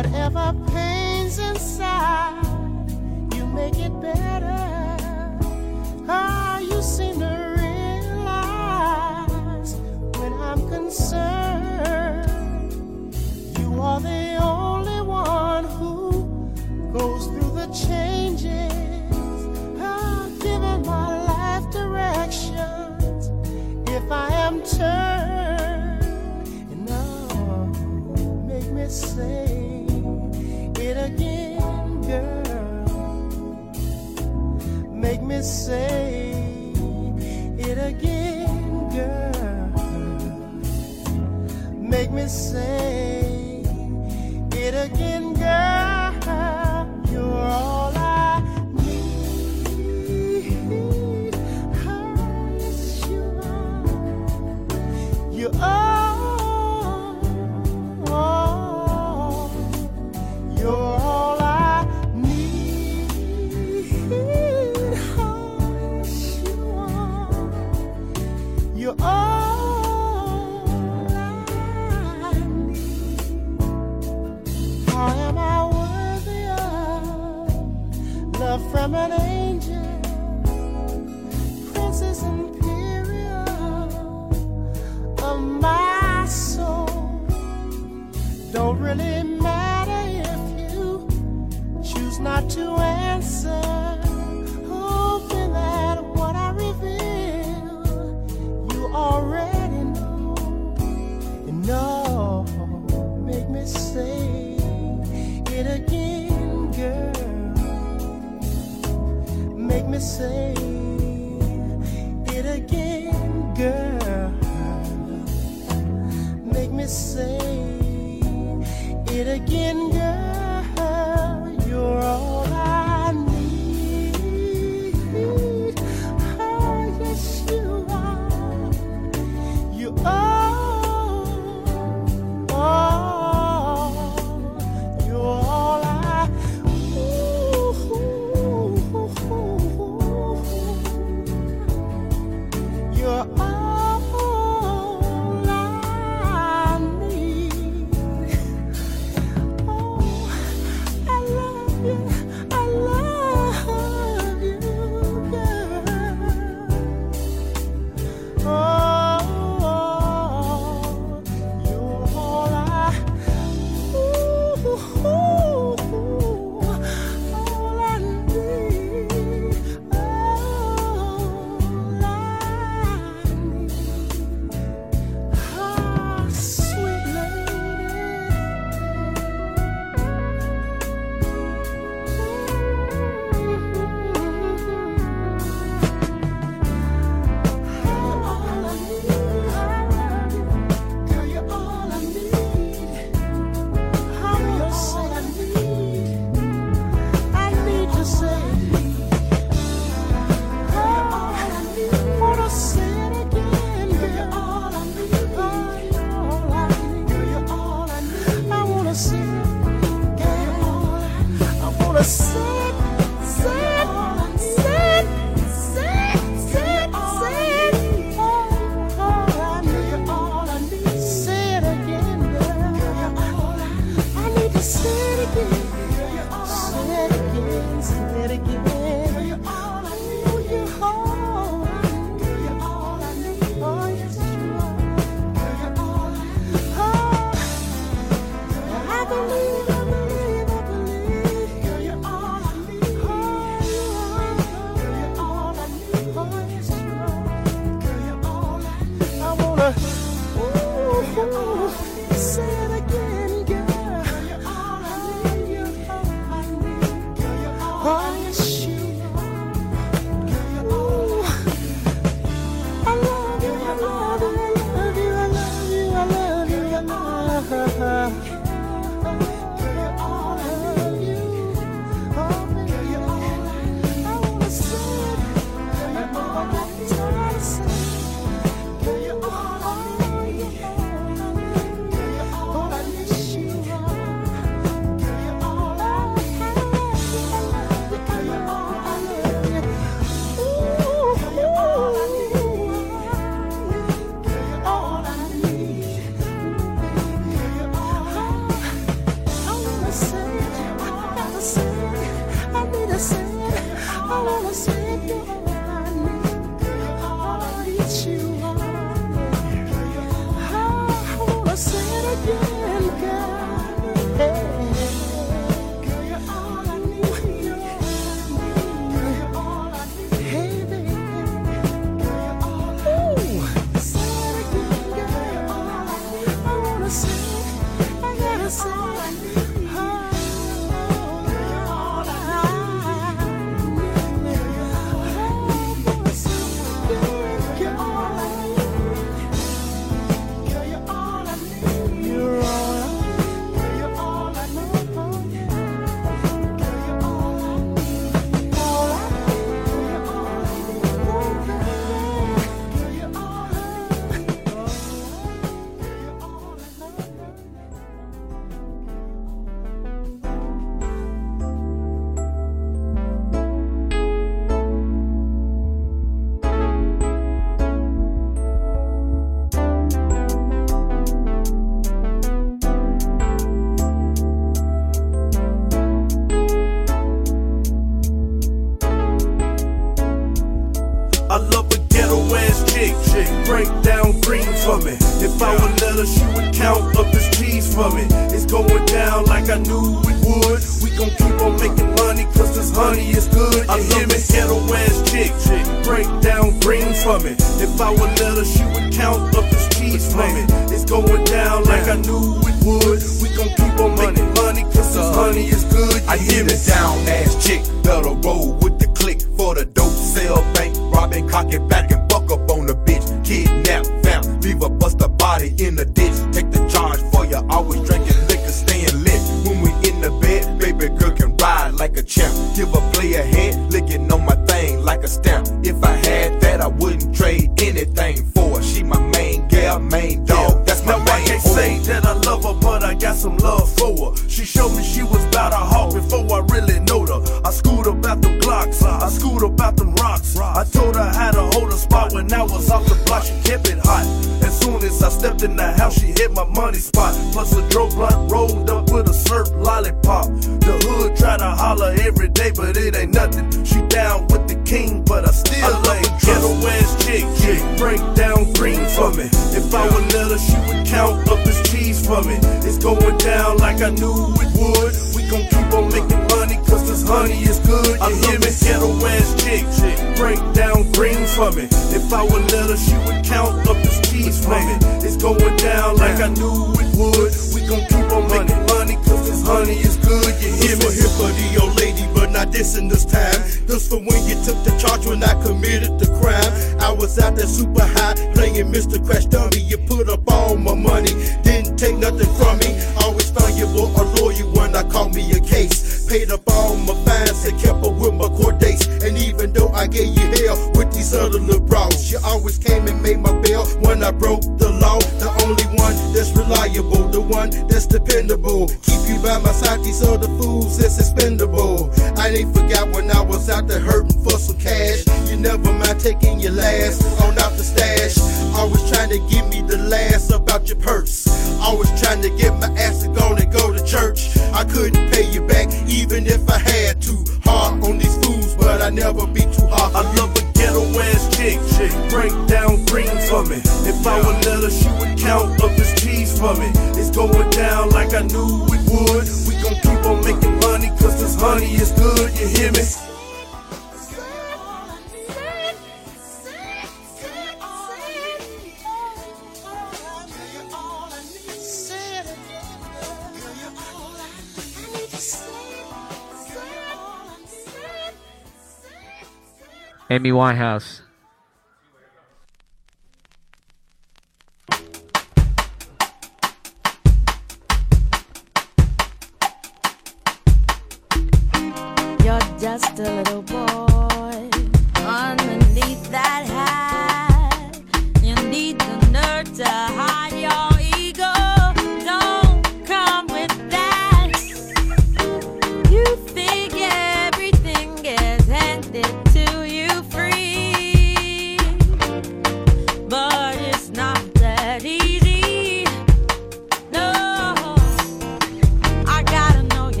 Whatever pain. say it again, girl. Make me say. Amy Winehouse.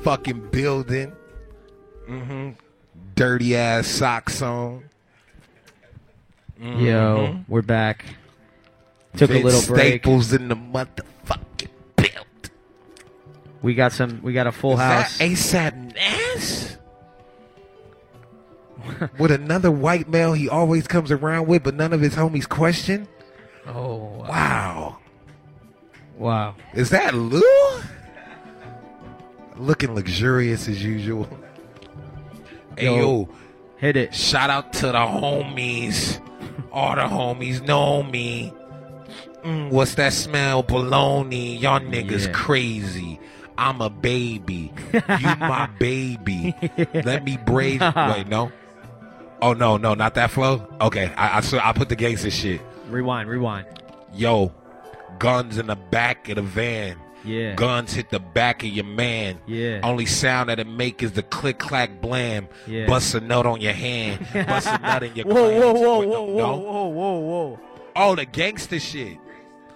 In the motherfucking building. Mm-hmm. Dirty ass socks on. Yo, Mhm. we're back. Took Vince a little break. Staples in the motherfucking build. We got some. We got a full Is house. that ASAP Nast? with another white male he always comes around with, but none of his homies question. Oh wow! Wow! Is that Lou? Looking luxurious as usual. Hey Yo, yo, hit it! Shout out to the homies. All the homies know me. Mm, what's that smell? Baloney. Y'all niggas Yeah. crazy. I'm a baby. You my baby. Let me braid. Wait, no. Oh no, no, not that flow. Okay, I I, so I put the gangster shit. Rewind, rewind. Yo, guns in the back of the van. Yeah. Guns hit the back of your man. Yeah. Only sound that it make is the click clack blam. Yeah. Bust a nut on your hand. Bust a nut in your Whoa, whoa, whoa, whoa, no, whoa, whoa, whoa, whoa! Oh, the gangster shit.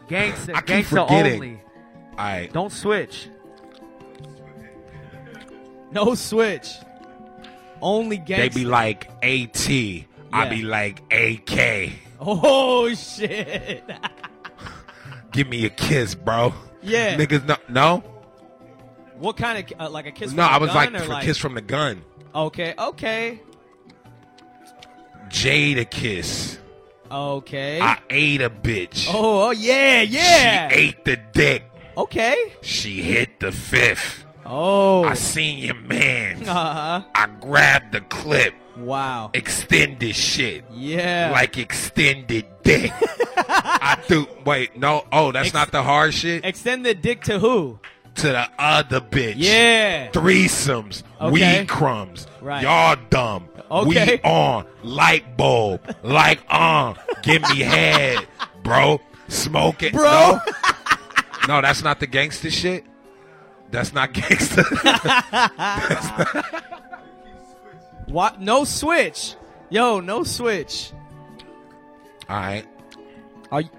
Gangsta, I keep gangsta forgetting. only. All right. Don't switch. No switch. Only gangster. They be like AT. I be like AK. Oh shit. Give me a kiss, bro. Yeah. Niggas, no, no, what kind of uh, like a kiss? no. I was like, for kiss from the gun. Okay, okay, Jade a kiss. okay. I ate a bitch. oh, oh yeah, yeah. She ate the dick. Okay. She hit the fifth. Oh. I seen your man. Uh-huh. I grabbed the clip. Wow. Extended shit. Yeah. Like extended dick. I threw. Wait, no. Oh, that's not the hard shit. Extend the dick to who? To the other bitch. Yeah. Threesomes. Okay. Weed crumbs. Right. Y'all dumb. Okay. We on. Light bulb. like on. Give me head, bro. Smoke it. Bro. No. no, that's not the gangster shit. That's not gangster. What? No switch. Yo, no switch. All right. Are you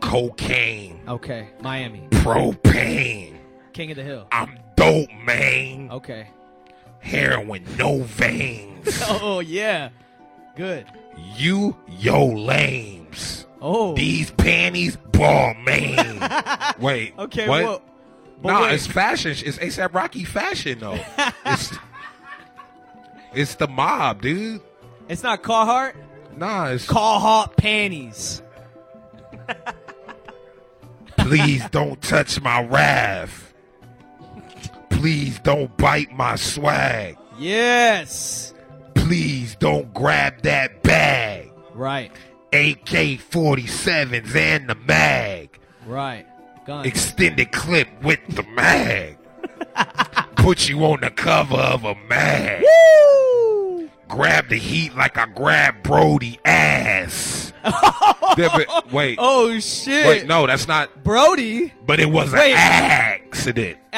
Cocaine. okay? Miami. Propane. King of the Hill. I'm dope, man. Okay. Heroin, no veins. Oh yeah. Good. You, yo, lames. Oh. These panties, ball man. Wait. Okay, What? well- but no, wait. it's fashion. It's ASAP Rocky fashion though. it's, it's the mob, dude. It's not Carhartt. Nah, it's Carhartt panties. please don't touch my wrath. Please don't bite my swag. Yes. Please don't grab that bag. Right. AK 47s and the mag. Right. Gun. Extended clip with the mag. Put you on the cover of a mag. Woo! Grab the heat like I grabbed Brody ass. But wait. Oh shit. Wait, no, that's not. Brody. But it was an accident.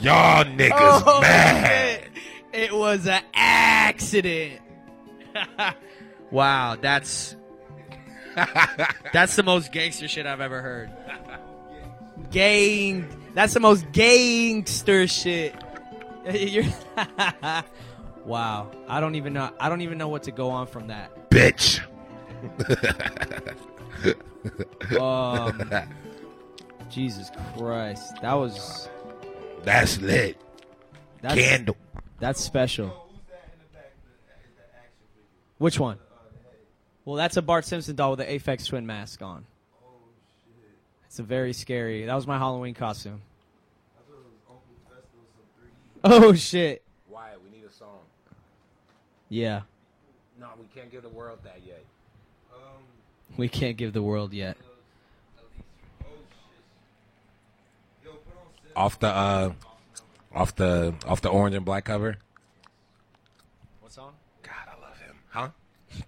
Y'all niggas Oh, mad. shit. It was an accident. Wow, that's that's the most gangster shit I've ever heard. Gang. That's the most gangster shit. Wow. I don't even know. I don't even know what to go on from that. Bitch. Um, Jesus Christ, that was That's lit. that's, Candle. That's special. Which one? Well, that's a Bart Simpson doll with the Aphex Twin mask on. Oh shit! It's a very scary. That was my Halloween costume. Oh shit! Wyatt, we need a song. Yeah, No, we can't give the world that yet. Um, we can't give the world yet. Off the uh off the off the orange and black cover. What song? God, I love him. Huh?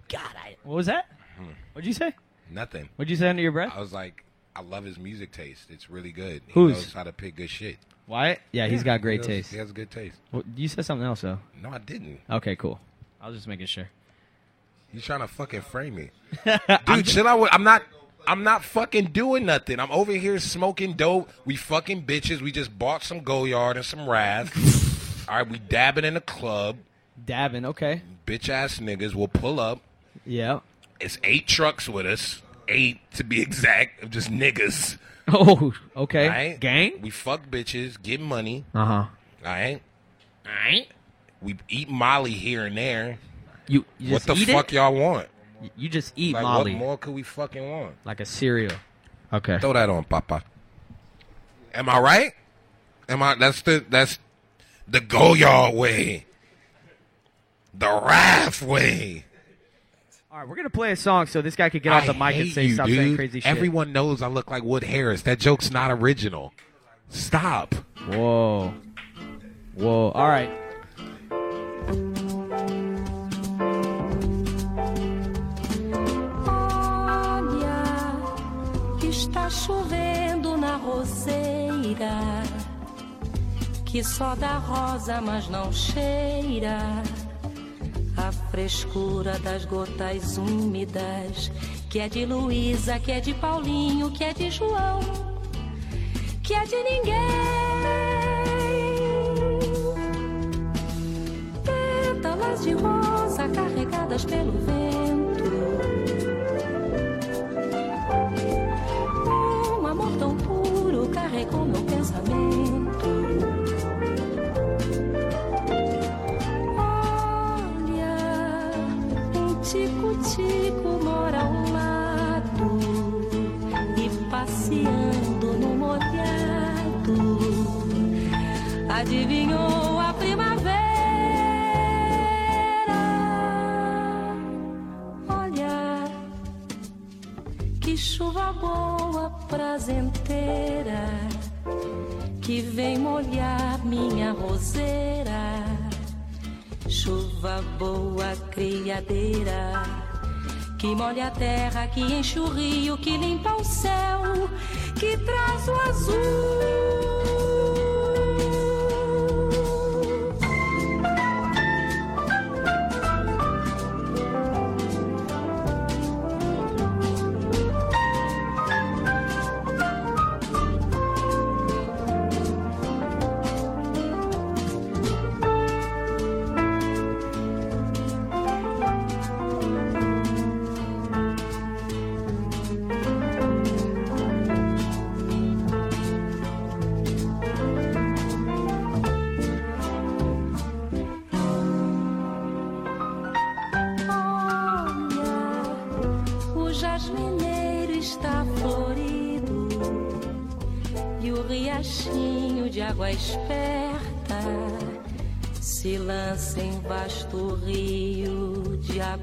God, I. What was that? Hmm. What'd you say? Nothing. What'd you say under your breath? I was like, I love his music taste. It's really good. He Whose? knows how to pick good shit. Wyatt? Yeah, he's got great he knows- taste. He has good taste. What, you said something else though. No, I didn't. Okay, cool. I was just making sure. You trying to fucking frame me, dude? chill out. With, I'm not. I'm not fucking doing nothing. I'm over here smoking dope. We fucking bitches. We just bought some Goyard and some Raf. All right, we dabbing in the club. Dabbing, okay. Bitch ass niggas will pull up. Yeah. It's eight trucks with us. Eight to be exact, of just niggas. Oh, okay. Alright? Gang? We fuck bitches, get money. Uh huh. All right. All right. We eat Molly here and there. You, you what just the eat fuck it? y'all want? You just eat Like, Molly What more could we fucking want? like a cereal. Okay. Throw that on, Papa. Am I right? Am I? That's the that's the Goyard way. The Raf way. All right, we're gonna play a song so this guy could get off the I mic and say you, stop dude. saying crazy shit. Everyone knows I look like Wood Harris. That joke's not original. Stop. Whoa. Whoa. All right. Olha, está chovendo na roseira, que só dá rosa, mas não cheira. A frescura das gotas úmidas, que é de Luísa, que é de Paulinho, que é de João, que é de ninguém. Pétalas de rosa carregadas pelo vento. Um amor tão puro carregou meu pensamento. Tico-tico mora ao lado e passeando no molhado. Adivinhou a primavera? Olha, que chuva boa, prazenteira, que vem molhar minha roseira. Chuva boa, criadeira, que molha a terra, que enche o rio, que limpa o céu, que traz o azul.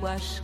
Rio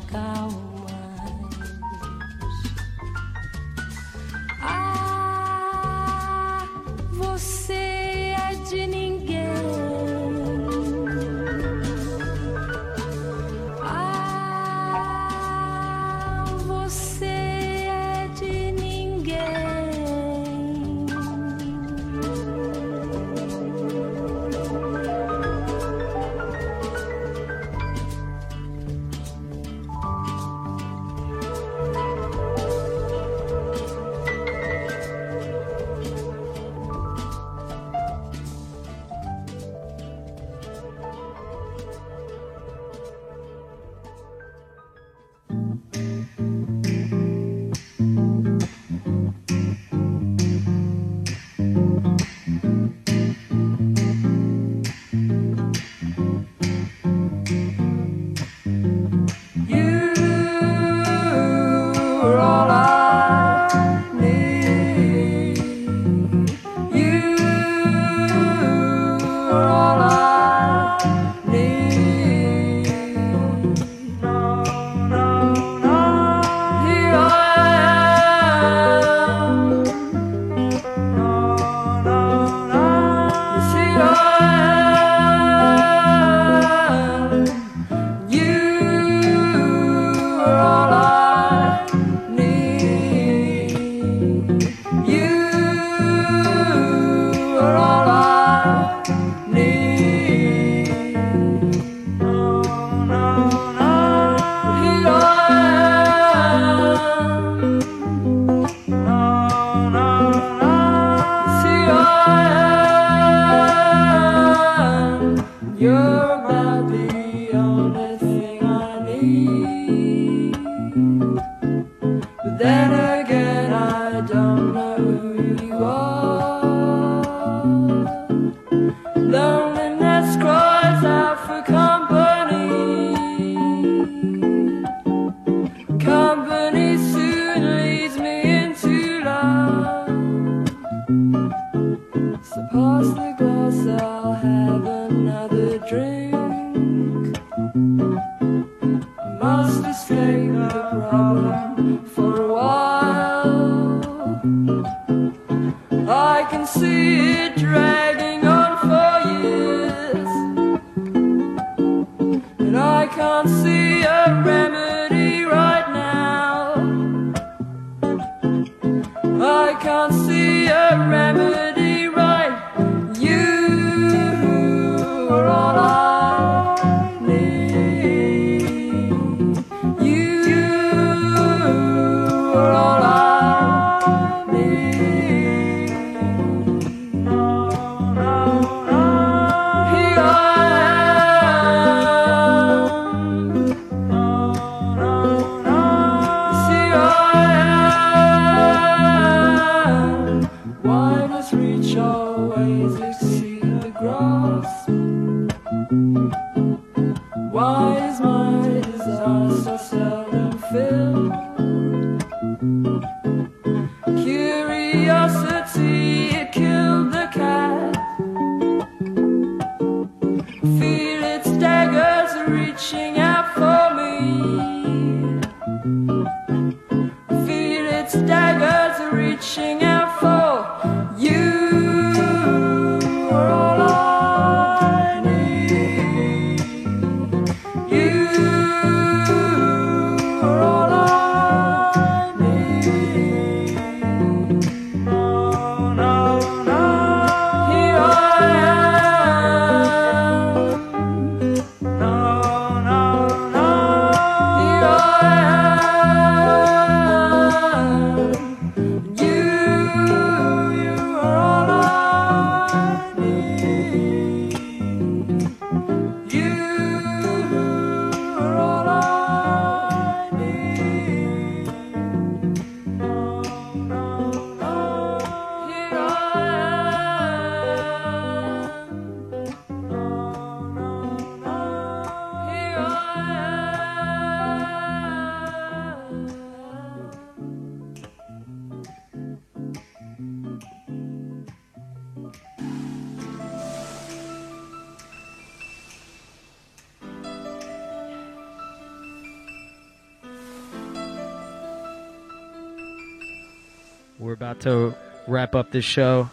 wrap up this show.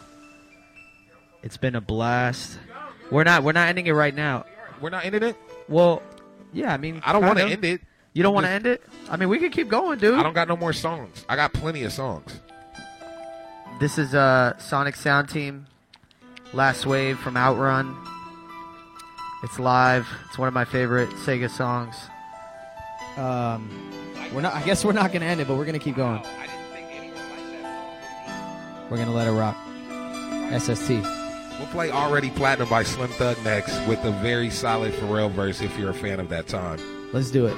It's been a blast. We're not we're not ending it right now. We're not ending it? Well, yeah, I mean I don't want to end it. You don't want to end it? I mean, we can keep going, dude. I don't got no more songs. I got plenty of songs. This is uh, Sonic Sound Team, Last Wave from Outrun. It's live. It's one of my favorite Sega songs. Um, we're not. I guess we're not gonna end it, but we're gonna keep going. We're gonna let it rock. SST. We'll play Already Platinum by Slim Thug next with a very solid Pharrell verse if you're a fan of that time. Let's do it.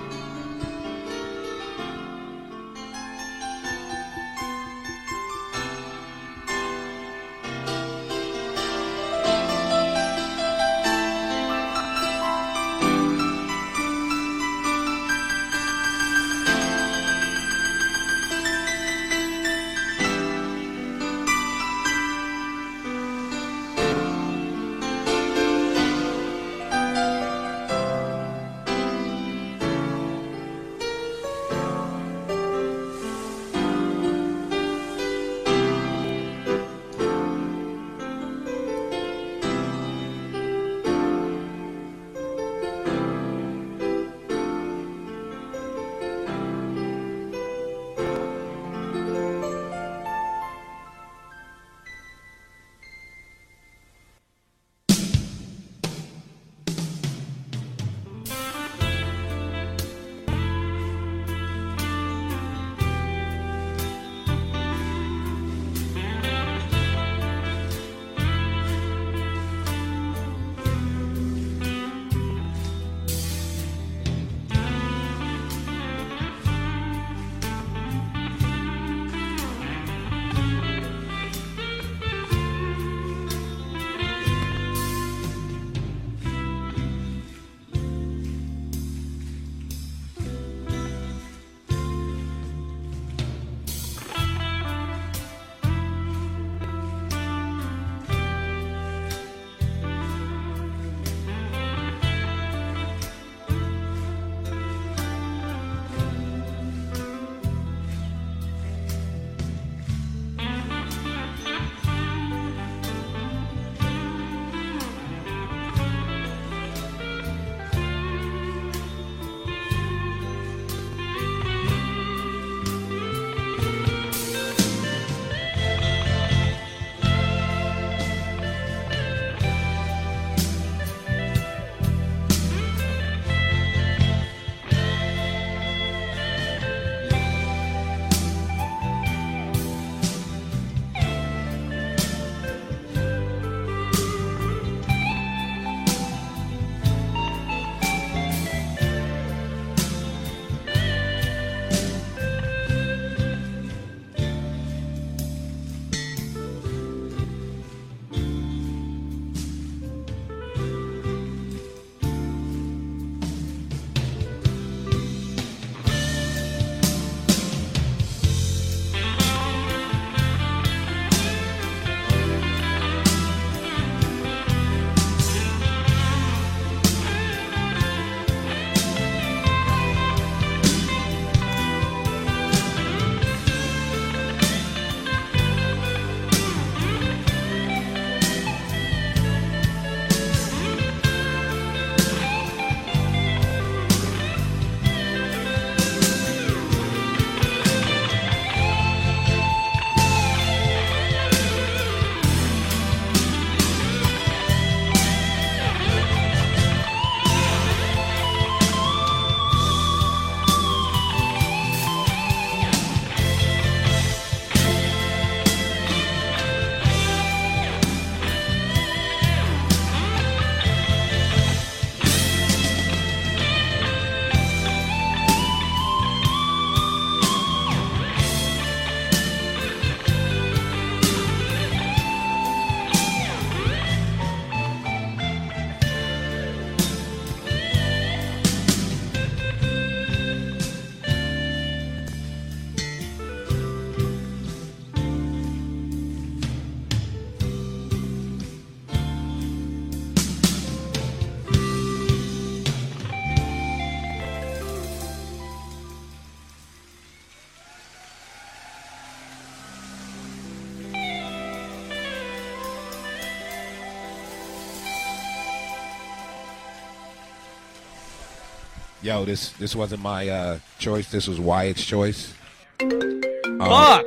Yo, this this wasn't my uh, choice. This was Wyatt's choice. Um, Fuck.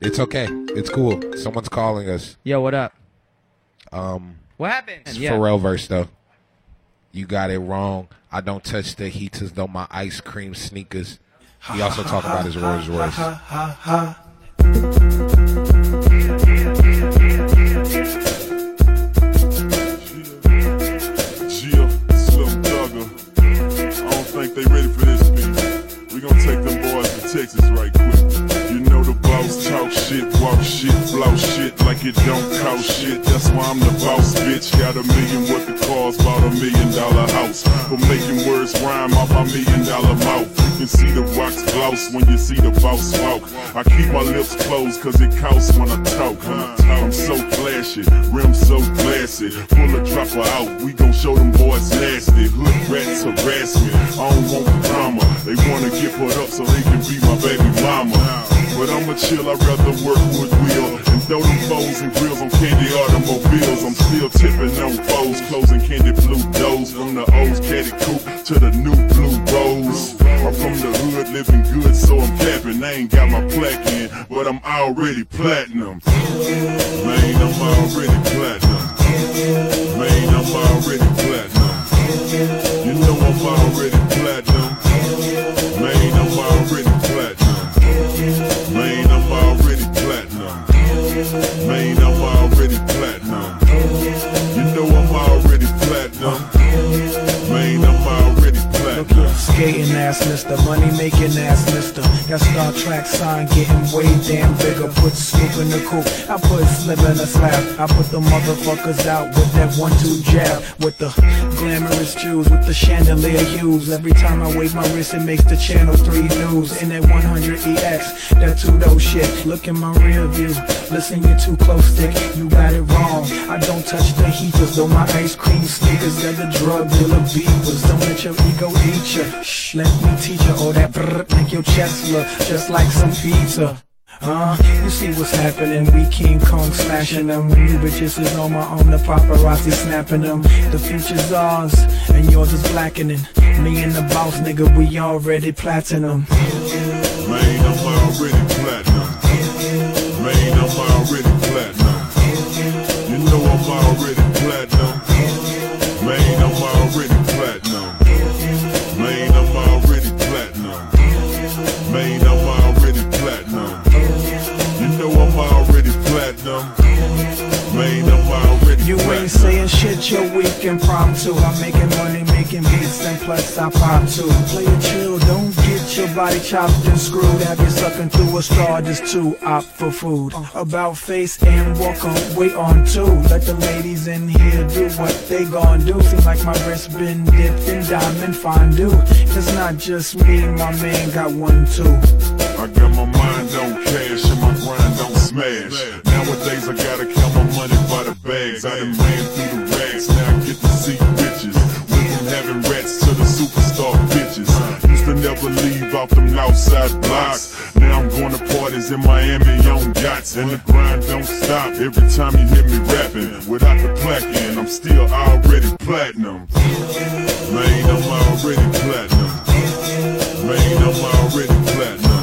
It's okay. It's cool. Someone's calling us. Yo, what up? Um, What happened? It's Yeah. Pharrell verse though. You got it wrong. I don't touch the heaters though my ice cream sneakers. He also talked about his Rolls Royce. Boys right boss talk shit, walk shit, blow shit like it don't cost shit. That's why I'm the boss, bitch. Got a million worth the cars, bought a million dollar house. For making words rhyme off my million dollar mouth. You can see the rocks gloss when you see the boss walk. I keep my lips closed cause it costs when I talk. I'm so flashy, rim so glassy. Pull a dropper out, we gon' show them boys nasty. Hood rats harass me, I don't want the drama. They wanna get put up so they can be my baby mama. But I'ma chill, I'd rather work with will And throw them foes and grills on candy automobiles I'm still tipping on foes, closing candy blue doors From the old caddy coupe to the new blue rose. I'm from the hood, living good, so I'm capping. I ain't got my plaque in, but I'm already platinum. Man, I'm already platinum. Man, I'm already platinum. You know I'm already ass mister, money making ass mister. That Star Trak sign getting way damn bigger. Put Snoop in the coupe, I put Slim in the slab. I put the motherfuckers out with that one two jab. With the glamorous jewels, with the chandelier hues. Every time I wave my wrist, it makes the channel 3 news. In that 100 EX, that two door shit. Look in my rear view, listen, you're too close, stick. You got it wrong. I don't touch the heaters, though my ice cream sneakers got the drug dealer beepers. Don't let your ego eat you. Shh, let me teach you. Oh, that brrr, make your chest look just like some pizza. Uh, you see what's happening, we King Kong smashing them you bitches is on my own, the paparazzi snapping them The future's ours, and yours is blackening Me and the boss nigga, we already platinum Man, I'm already platinum. Man, I'm already platinum. You know I'm already ain't saying shit, you're weak impromptu I'm making money, making beats, and plus I pop too Play it chill, don't get your body chopped and screwed. Have you sucking through a straw just to opt for food? About face and walk wait on two Let the ladies in here do what they gon' do. Seems like my wrist been dipped in diamond fondue. It's not just me, my man got one too. I got my mind on cash and my grind on smash. Nowadays I gotta I done ran through the rags, now I get to see bitches. Went from having rats to the superstar bitches. Used to never leave off them outside blocks. Now I'm going to parties in Miami on yachts. And the grind don't stop every time you hear me rapping. Without the plaque in, I'm still already platinum. Man, I'm already platinum. Man, I'm already platinum.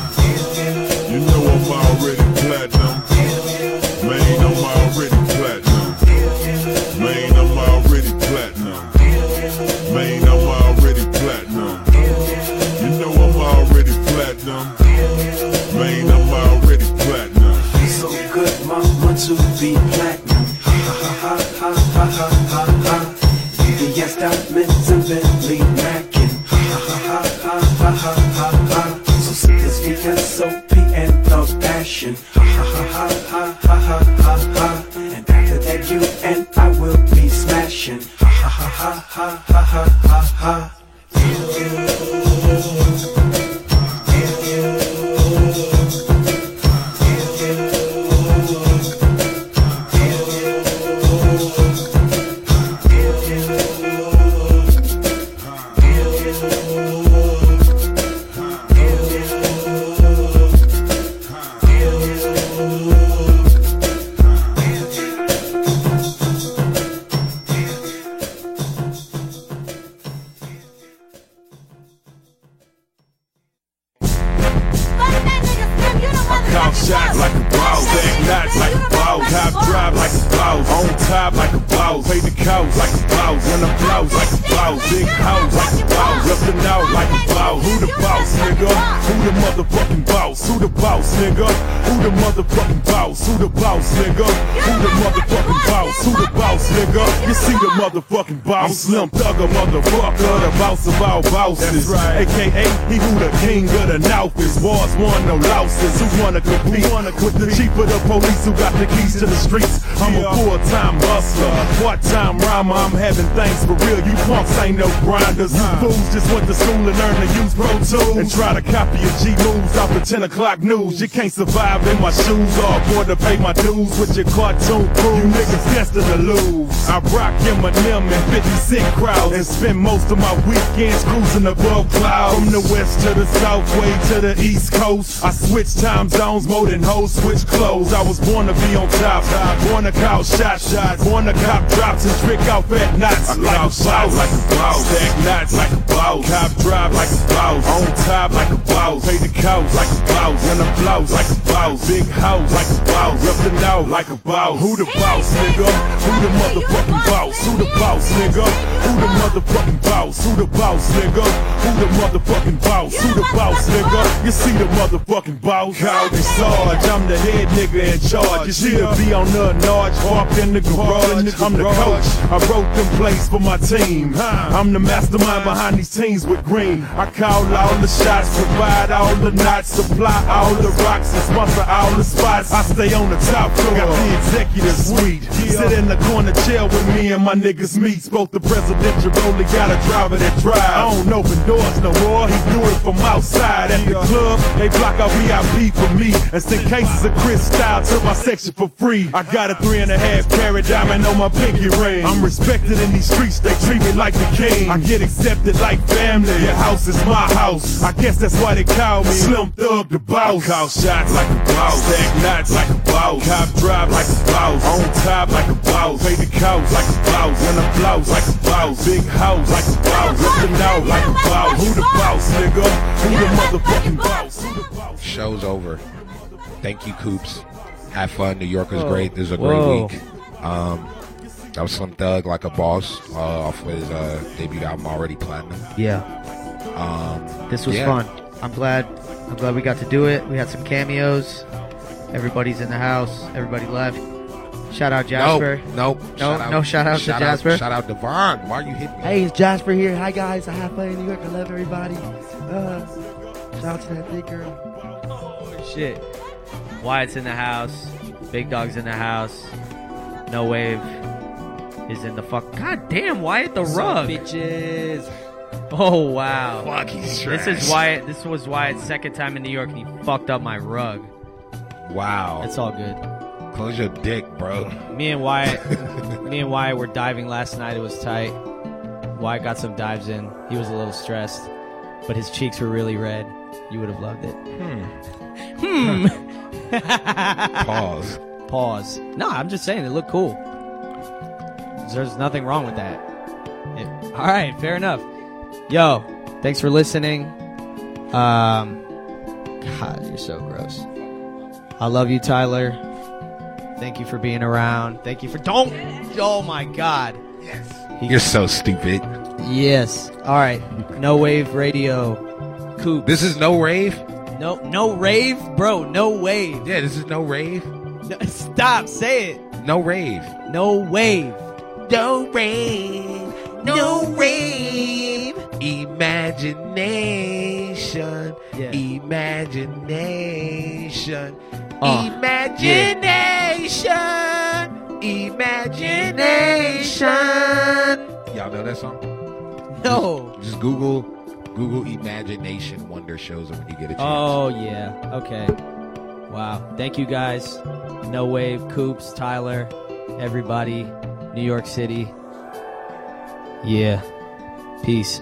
You know I'm already be platinum. Ha ha ha ha ha ha ha ha. And Bentley Tools. And try to copy your G moves off the 10 o'clock news. You can't survive in my shoes or afford to pay my dues with your cartoon crew. You niggas destined to lose. I rock Eminem and 50 Cent crowds and spend most of my weekends cruising above clouds. From the west to the south way to the east coast. I switch time zones more than hoes switch clothes. I was born to be on top. Born to call shot shots. Born to cop drops and trick out fat knots. I like a boss, like a boss. Stack knots like a boss. Drive like a boss. On top like a boss. Pay the cows like a boss. When I'm like a boss. Big house like a boss. Reppin' out like a boss. Who the boss, nigga? Who the motherfucking boss? Who the boss, nigga? Who the motherfucking boss? Who the boss, nigga? Who the motherfucking boss? Who the boss, nigga? You see the motherfucking boss? Call me Sarge. I'm the head nigga in charge. You should be on the Narge, parked in the garage. I'm the coach. I wrote them plays for my team. I'm the mastermind behind these teams with green. I call all the shots, provide all the knots, supply all the rocks, and sponsor all the spots. I stay on the top floor. Got the executive suite. Sit in the corner chair with me and my niggas meet. Spoke the presidential role, got a driver that drive. I don't open doors no more. He do it from outside. At the club, they block out VIP for me and send cases of Cristal to my section for free. I got a three and a half carat diamond on my pinky ring. I'm respected in these streets, they treat me like the king. I get accepted like family. Your house is my house. I guess that's why they call me Slim Thug the boss. I call shots like a boss. Stack knots like a boss. Cop drive like a boss. On top like a boss. Pay the couch like a boss. When I'm blouse like a boss. Big house like a boss. Ripping out like a boss. Who the boss, nigga? Who the motherfucking boss? Who the boss? Show's over. Thank you, Koopz. Have fun. New York is Whoa. great. This was a Whoa. great week. Um, that was Slim Thug, like a boss, uh, off of his uh, debut album, already platinum. Yeah. Um, This was yeah. fun. I'm glad. I'm glad we got to do it. We had some cameos. Everybody's in the house. Everybody left. Shout out Jasper. Nope. No, Shout out- no shout out shout to out- Jasper. shout out Devon. Why are you hitting me? Hey, it's Jasper here. Hi guys, I have fun in New York. I love everybody. Uh, shout out to that big girl. Shit. Wyatt's in the house. Big Dog's in the house. Know Wave is in the fuck. God damn, Wyatt the What's up, rug. bitches. Oh wow. Fuck, he's This is why. This was Wyatt's second time in New York, and he fucked up my rug. Wow. It's all good. Close your dick, bro. Me and Wyatt, me and Wyatt were diving last night. It was tight. Wyatt got some dives in. He was a little stressed, but his cheeks were really red. You would have loved it. Hmm. Pause. Pause. No, I'm just saying it looked cool. There's nothing wrong with that. It- all right, fair enough. Yo, thanks for listening. Um, God, you're so gross. I love you, Tyler. Thank you for being around. Thank you for don't. Oh my God. Yes. You're so stupid. Yes. All right. Know Wave radio. Coop. This is no rave. No, no rave, bro. Know Wave. Yeah, this is no rave. No, stop. Say it. No rave. Know Wave. No rave. No rave. Imagination. Yeah. Imagination. Uh, Imagination. Imagination. Y'all know that song? No. Just Google Google Imagination Wonder shows when you get a chance. Oh yeah. Okay. Wow. Thank you guys. Know Wave, Koopz, Tyler, everybody, New York City. Yeah. Peace.